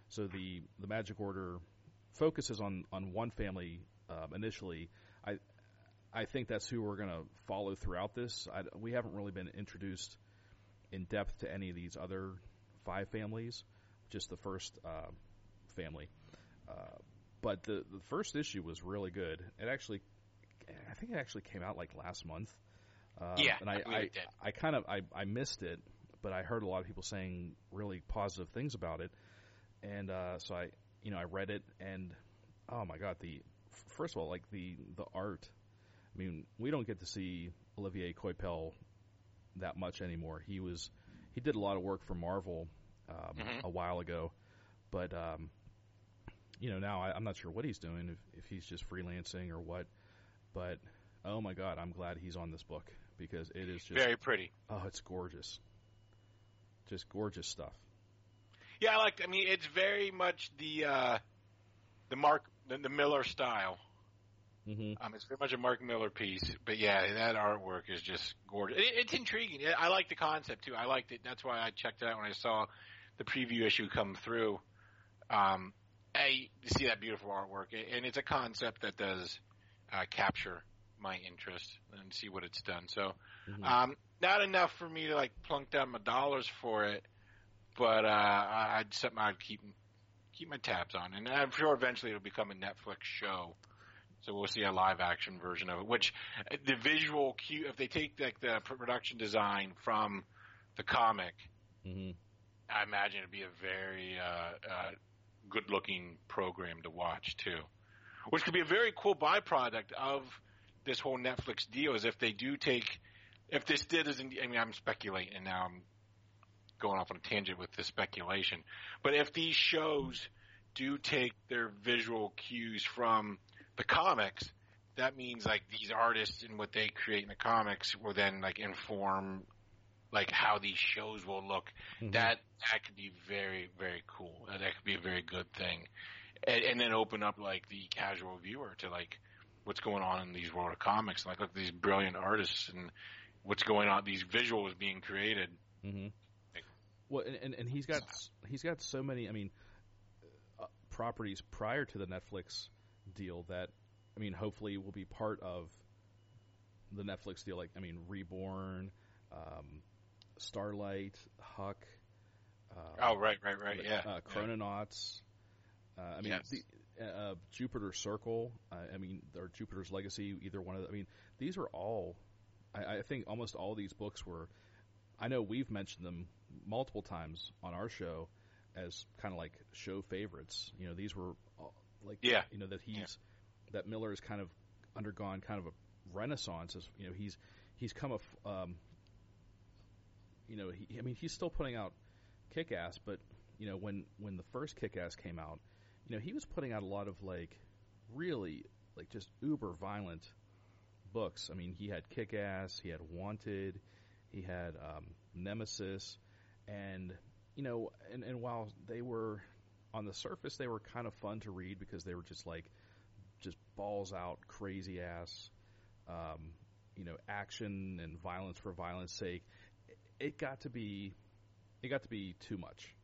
so the the Magic Order focuses on on one family um, initially. I think that's who we're going to follow throughout this. I, we haven't really been introduced in depth to any of these other five families just the first uh, family. Uh, but the the first issue was really good. It actually, I think it actually came out like last month. Uh,
Yeah,
and
I
I I,
did.
I kind of I, I missed it, but I heard a lot of people saying really positive things about it, and uh, so I you know I read it and oh my god the first of all like the the art. I mean we don't get to see Olivier Coipel that much anymore. He was he did a lot of work for Marvel um,
Mhm.
a while ago, but um, you know now I, I'm not sure what he's doing if, if he's just freelancing or what. But oh my god, I'm glad he's on this book because it is just
very pretty.
oh it's gorgeous, just gorgeous stuff.
Yeah, I like. I mean, it's very much the uh, the Mark the, the Millar style.
Hmm
Um, it's very much a Mark Millar piece, but yeah, that artwork is just gorgeous. It, it's intriguing. I like the concept too. I liked it. That's why I checked it out when I saw the preview issue come through. Um, a to see that beautiful artwork, and it's a concept that does uh, capture my interest and see what it's done. So,
Mhm.
um, not enough for me to like plunk down my dollars for it, but uh, I'd something I'd keep keep my tabs on, and I'm sure eventually it'll become a Netflix show. So we'll see a live action version of it. Which uh, the visual cue, if they take like the production design from the comic,
hmm
I imagine it'd be a very uh, uh, good looking program to watch too. Which could be a very cool byproduct of this whole Netflix deal is if they do take, if this did is, I mean, I'm speculating and now I'm going off on a tangent with the speculation, but if these shows do take their visual cues from the comics, that means like these artists and what they create in the comics will then like inform like how these shows will look
Mhm.
that that could be very very cool. Uh, That could be a very good thing, and, and then open up like the casual viewer to like what's going on in these world of comics. Like look, at these brilliant artists and what's going on. These visuals being created.
hmm Well, and, and and he's got he's got so many. I mean, uh, properties prior to the Netflix deal that I mean, hopefully will be part of the Netflix deal. Like, I mean, Reborn, um, Starlight, Huck. Uh,
Oh right, right, right. Yeah.
uh, Chrononauts. Uh, I mean,
Yes.
the, uh, Jupiter Circle. Uh, I mean, or Jupiter's Legacy. Either one of. The, I mean, these are all. I, I think almost all these books were. I know we've mentioned them multiple times on our show as kind of like show favorites. You know, these were all, like
Yeah.
You know that he's that Millar has kind of undergone kind of a renaissance. As you know, he's he's come a. f- Um, you know, he, I mean, he's still putting out Kick Ass, but you know, when when the first Kick Ass came out, you know, he was putting out a lot of like really like just uber violent books. I mean, he had Kick Ass, he had Wanted, he had um, Nemesis, and you know, and and while they were on the surface, they were kind of fun to read because they were just like just balls out, crazy ass, um, you know, action and violence for violence sake. It- got to be, it got to be too much,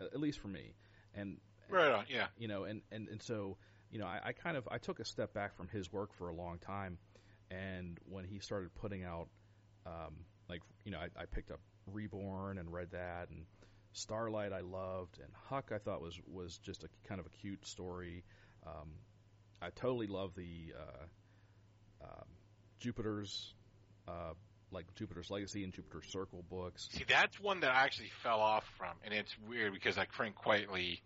at least for me. And
Right on. Yeah.
you know, and, and, and so, you know, I, I kind of I took a step back from his work for a long time, and when he started putting out, um, like you know, I, I picked up Reborn and read that, and Starlight I loved, and Huck I thought was was just a kind of a cute story. Um, I totally love the uh, um Jupiter's, uh, like Jupiter's Legacy and Jupiter's Circle books.
See, that's one that I actually fell off from, and it's weird because like Frank Quitely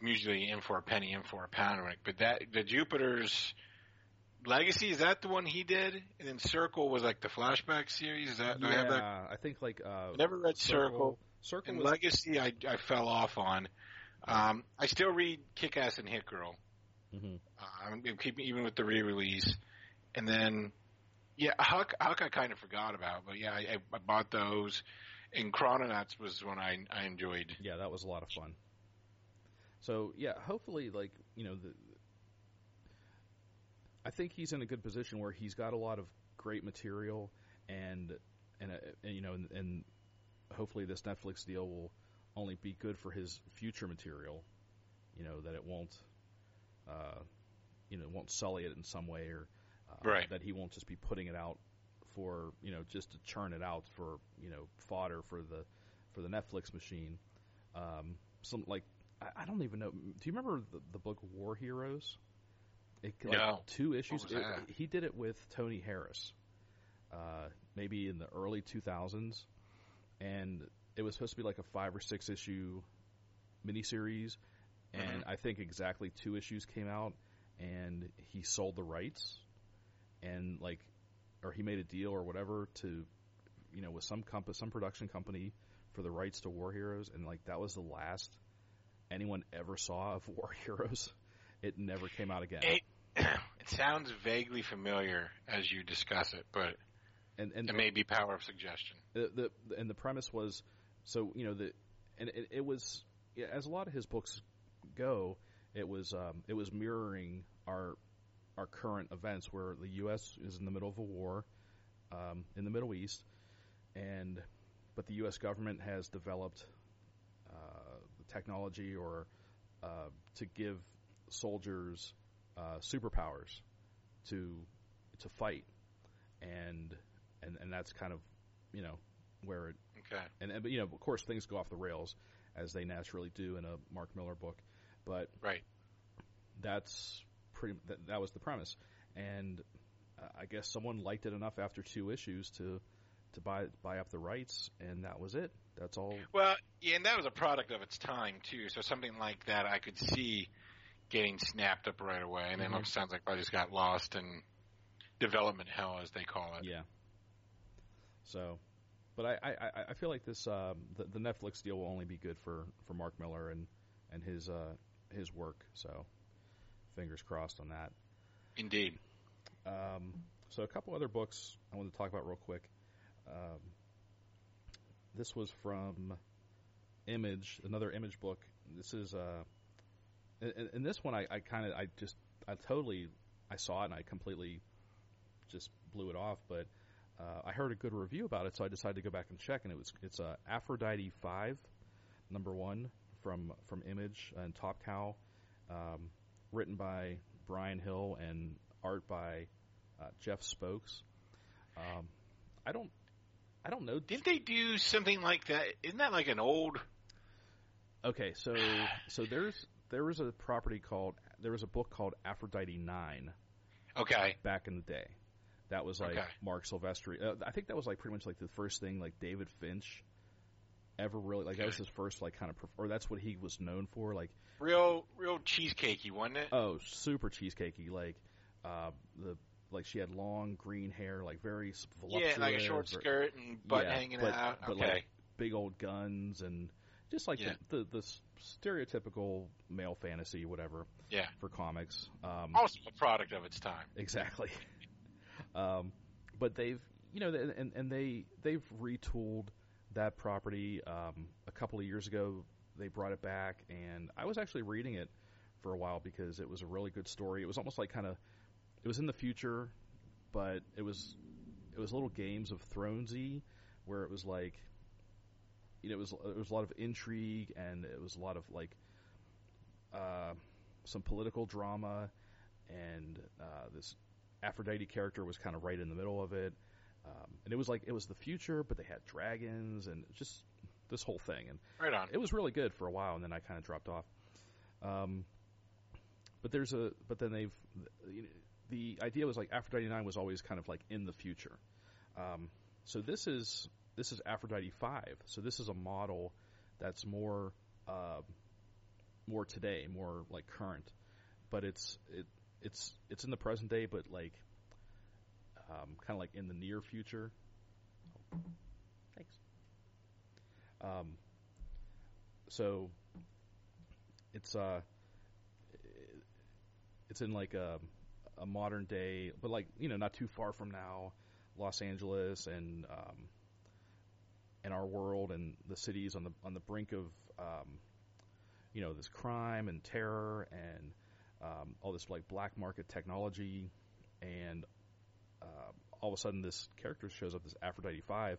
I'm usually in for a penny, in for a pound. But that the Jupiter's Legacy is that the one he did? And then Circle was like the flashback series. Is that do I have that?
I think like uh,
Never read Circle.
Circle
And
was
Legacy, I I fell off on. Um, I still read Kick Ass and Hit Girl.
Mhm.
Uh, I'm I'm keeping even with the re-release, and then yeah, Huck Huck I kind of forgot about, but yeah, I, I bought those. And Chrononauts was one I I enjoyed.
Yeah, that was a lot of fun. So yeah, hopefully, like you know, the, I think he's in a good position where he's got a lot of great material, and and, uh, and you know, and, and hopefully this Netflix deal will only be good for his future material. You know that it won't, uh, you know, won't sully it in some way, or uh,
Right.
that he won't just be putting it out for you know just to churn it out for you know fodder for the for the Netflix machine. Um, some like I, I don't even know. Do you remember the, the book War Heroes? It, like,
No.
two issues. It- he did it with Tony Harris, uh, maybe in the early 2000s, and it was supposed to be like a five or six issue miniseries. And mm-hmm. I think exactly two issues came out, and he sold the rights, and like, or he made a deal or whatever to, you know, with some comp- some production company for the rights to War Heroes, and like that was the last anyone ever saw of (laughs) War Heroes. It never came out again.
It, (clears throat) it sounds vaguely familiar as you discuss it, but
and and
it may be power of suggestion.
The, the and the premise was so you know the and it, it was as a lot of his books go it was um, it was mirroring our our current events where the U.S. is in the middle of a war um, in the Middle East and but the U.S. government has developed uh, technology or uh, to give soldiers uh, superpowers to to fight and and and that's kind of you know where it
Okay.
and, and but you know of course things go off the rails as they naturally do in a Mark Millar book but
Right.
that's pretty that, that was the premise and uh, I guess someone liked it enough after two issues to to buy buy up the rights and that was it that's all
Well, yeah, and that was a product of its time too. So something like that, I could see getting snapped up right away, and then
Mhm.
it sounds like I just got lost in development hell, as they call it.
yeah so but I, I, I- feel like this um, the, the Netflix deal will only be good for, for Mark Millar and and his uh, his work so fingers crossed on that
Indeed.
Um, so a couple other books I wanted to talk about real quick. Um, this was from Image, another Image book. This is uh, in, in this one I, I kind of I just I totally I saw it and I completely just blew it off. But uh, I heard a good review about it, so I decided to go back and check. And it was it's uh, Aphrodite Five, number one from from Image and Top Cow, um, written by Bryan Hill and art by uh, Jeff Spokes. Um, I don't, I don't know.
Didn't they do something like that? Isn't that like an old?
Okay, so (sighs) so there's there was a property called there was a book called Aphrodite Nine
Okay.
back in the day. That was like
Okay.
Marc Silvestri. Uh, I think that was like pretty much like the first thing like David Finch ever really like that was his first like kind of or that's what he was known for like
Real, real cheesecakey, wasn't it?
oh super cheesecakey like uh the like she had long green hair like very voluptuous
yeah, like a short skirt and butt
Yeah,
hanging
but-
out.
but,
okay.
like, big old guns and just like
Yeah.
the, the the stereotypical male fantasy whatever
yeah.
for comics um
Also a product of its time.
exactly (laughs) um but they've you know and and they they've retooled that property um a couple of years ago. They brought it back and I was actually reading it for a while because it was a really good story. It was almost like kind of it was in the future but it was it was little games of thronesy where it was like you know it was it was a lot of intrigue and it was a lot of like uh some political drama and uh this Aphrodite character was kind of right in the middle of it um, and it was like it was the future but they had dragons and just this whole thing and
Right on.
it was really good for a while, and then I kind of dropped off. Um, but there's a but then they've you know, the idea was like Aphrodite nine was always kind of like in the future. Um, so this is this is Aphrodite five. So this is a model that's more uh, more today, more like current, but it's it it's it's in the present day, but like um, kind of like in the near future. Thanks. Um, so it's uh it's in like a a modern day, but like you know not too far from now, Los Angeles and um, and our world and the cities on the on the brink of um, you know this crime and terror and um, all this like black market technology and uh, all of a sudden this character shows up this Aphrodite Five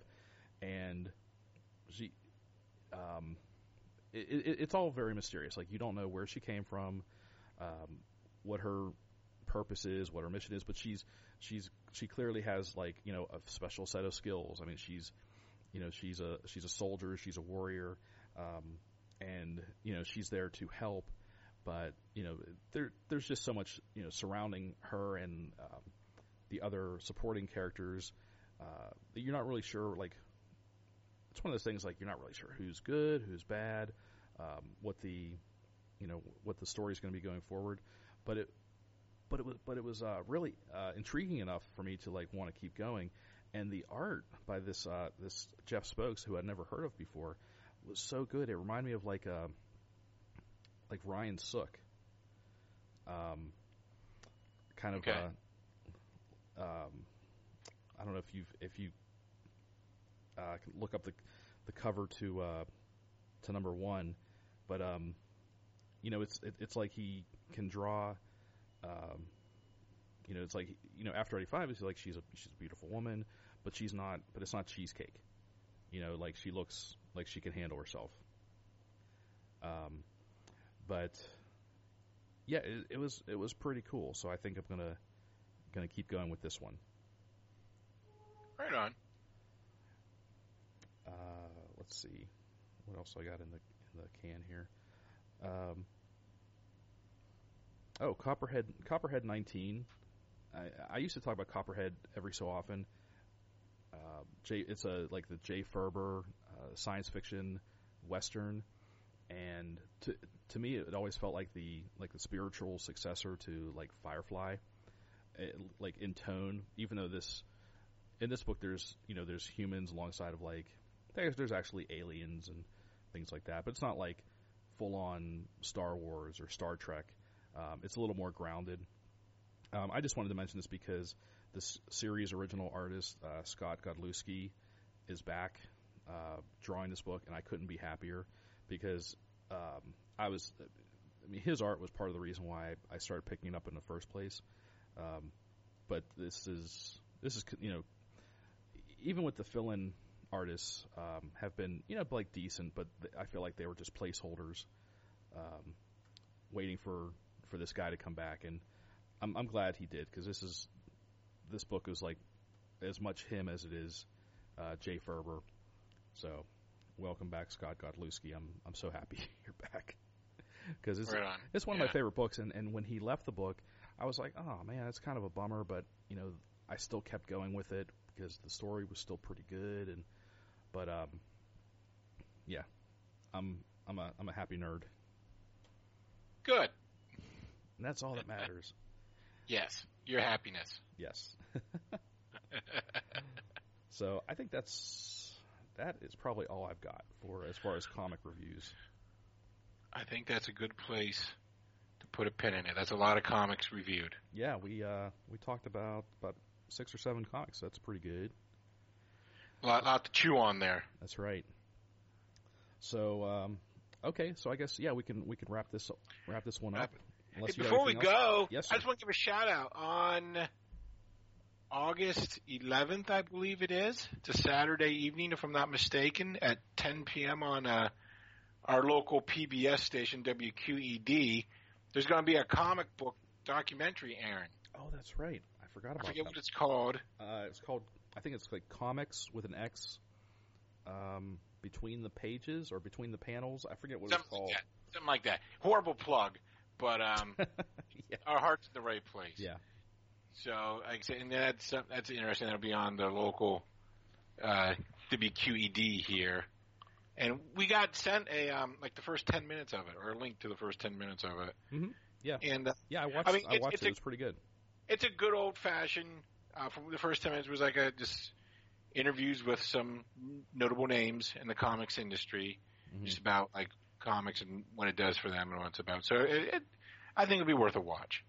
and she um, it, it, it's all very mysterious. Like you don't know where she came from um, what her purpose is what her mission is but she's she's she clearly has like you know a special set of skills. I mean she's you know she's a she's a soldier she's a warrior um, and you know she's there to help but you know there there's just so much you know surrounding her and um, the other supporting characters uh, that you're not really sure like it's one of those things like you're not really sure who's good who's bad um, what the you know what the story is going to be going forward. But it but it was but it was uh, really uh, intriguing enough for me to like want to keep going. And the art by this uh, this Jeff Spokes who I'd never heard of before was so good. It reminded me of like uh, like Ryan Sook um, kind of
Okay.
uh, um, I don't know if you've if you uh, can look up the the cover to uh, to number one, but um, you know it's it, it's like he can draw. Um, you know, it's like you know after eighty five, it's like she's a she's a beautiful woman, but she's not. But it's not cheesecake. You know, like she looks like she can handle herself. Um, but yeah, it, it was it was pretty cool. So I think I'm gonna gonna keep going with this one.
Right on.
Uh, let's see, what else I got in the in the can here. Um, oh, Copperhead Copperhead 19. I, I used to talk about Copperhead every so often. Uh, J, it's a like the Jay Faerber uh, science fiction western, and to to me it always felt like the like the spiritual successor to like Firefly, it, like in tone. Even though this in this book there's you know there's humans alongside of like there's there's actually aliens and things like that, but it's not like full on Star Wars or Star Trek. Um, it's a little more grounded. Um, I just wanted to mention this because this series original artist uh, Scott Godlewski is back uh, drawing this book, and I couldn't be happier because um, I was. I mean, his art was part of the reason why I started picking it up in the first place. Um, but this is this is you know even with the fill-in artists um, have been you know like decent, but I feel like they were just placeholders, um, waiting for for this guy to come back, and I'm I'm glad he did because this is this book is like as much him as it is uh, Jay Faerber. So welcome back, Scott Godlewski. I'm I'm so happy (laughs) you're back (laughs) because it's
Right on.
it's one of my favorite books, and, and when he left the book, I was like, oh man, it's kind of a bummer, but you know, I still kept going with it because the story was still pretty good, and but um, yeah, I'm I'm a I'm a happy nerd,
Good.
and that's all that matters. (laughs)
Yes. Your happiness.
yes. so I think that's that is probably all I've got for as far as comic reviews.
I think that's a good place to put a pin in it. That's a lot of comics reviewed.
Yeah, we uh we talked about about six or seven comics. That's pretty good.
A lot, lot to chew on there.
That's right. So, um, okay, so I guess yeah, we can we can wrap this wrap this one up.
Hey, before we
else?
go,
Yes,
I just want to give a shout out on August 11th, I believe it is. It's a Saturday evening, if I'm not mistaken, at 10 p.m. on uh, our local PBS station, WQED. There's going to be a comic book documentary, Aaron.
Oh, that's right. I forgot about I
forget
that.
what it's called.
Uh, it's called I think it's like comics with an X. Um, between the pages or between the panels, I forget what it's called.
like. Something like that. Horrible plug, but um, (laughs)
yeah.
our heart's in the right place.
Yeah.
So, like I said, and that's that's interesting. That'll be on the local uh, WQED here, and we got sent a um like the first ten minutes of it, or a link to the first ten minutes of it.
Mm-hmm. Yeah,
and uh,
yeah, I watched. I,
mean,
I
it's-
watched it.
a-
It was pretty good.
it's a good old fashioned. Uh, from the first ten minutes was like a just interviews with some notable names in the comics industry,
Mhm.
just about like comics and what it does for them and what it's about. So it, it I think it'd be worth a watch.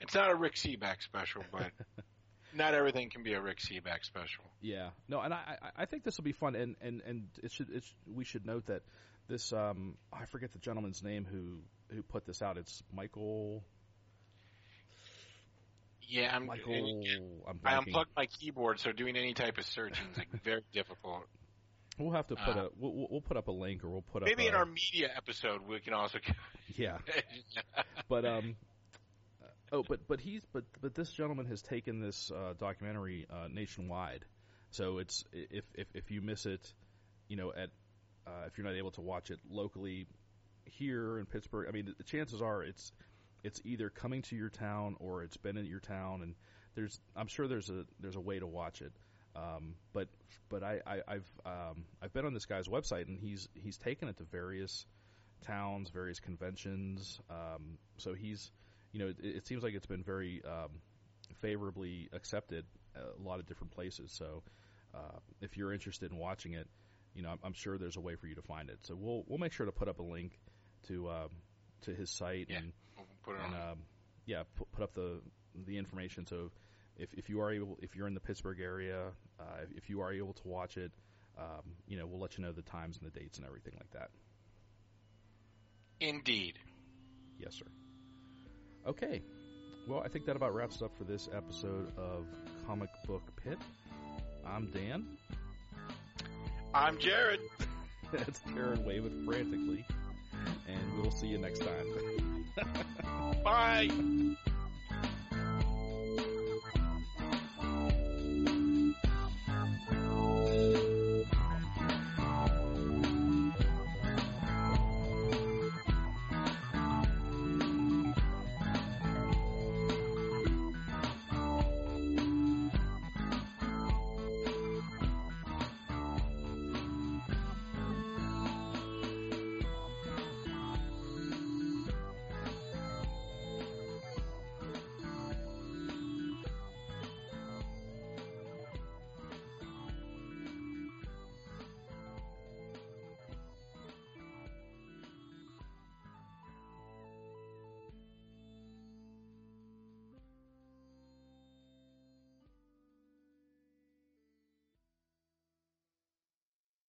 It's not a Rick Sebak special, but (laughs) not everything can be a Rick Sebak special.
Yeah, no, and I, I, I think this will be fun, and and and it should, it should, we should note that this, um, I forget the gentleman's name who who put this out. It's Michael.
Yeah, I'm.
Michael.
and-
I'm
I unplugged my keyboard, so doing any type of searching is like (laughs) very difficult.
We'll have to put
uh,
a we'll, we'll- put up a link, or we'll put
Maybe
up.
in our media episode we can also.
yeah, (laughs) but um, oh, but but he's but but this gentleman has taken this uh, documentary uh, nationwide. So it's if if if you miss it, you know, at uh, if you're not able to watch it locally here in Pittsburgh, I mean, the, the chances are it's it's either coming to your town or it's been in your town, and there's I'm sure there's a there's a way to watch it. Um, but but I, I I've um, I've been on this guy's website and he's he's taken it to various towns, various conventions. Um, so he's you know it, it seems like it's been very um, favorably accepted a lot of different places. So uh, if you're interested in watching it, you know I'm, I'm sure there's a way for you to find it. So we'll we'll make sure to put up a link to um, to his site
Yeah.
and
We'll put it
and um, yeah, put, put up the the information. So if if you are able, if you're in the Pittsburgh area, uh, if you are able to watch it, um, you know, we'll let you know the times and the dates and everything like that.
Indeed.
Yes, sir. Okay. Well, I think that about wraps up for this episode of Comic Book Pit. I'm Dan.
I'm Jared. (laughs)
That's Karen waving frantically, and we'll see you next time. (laughs)
Bye.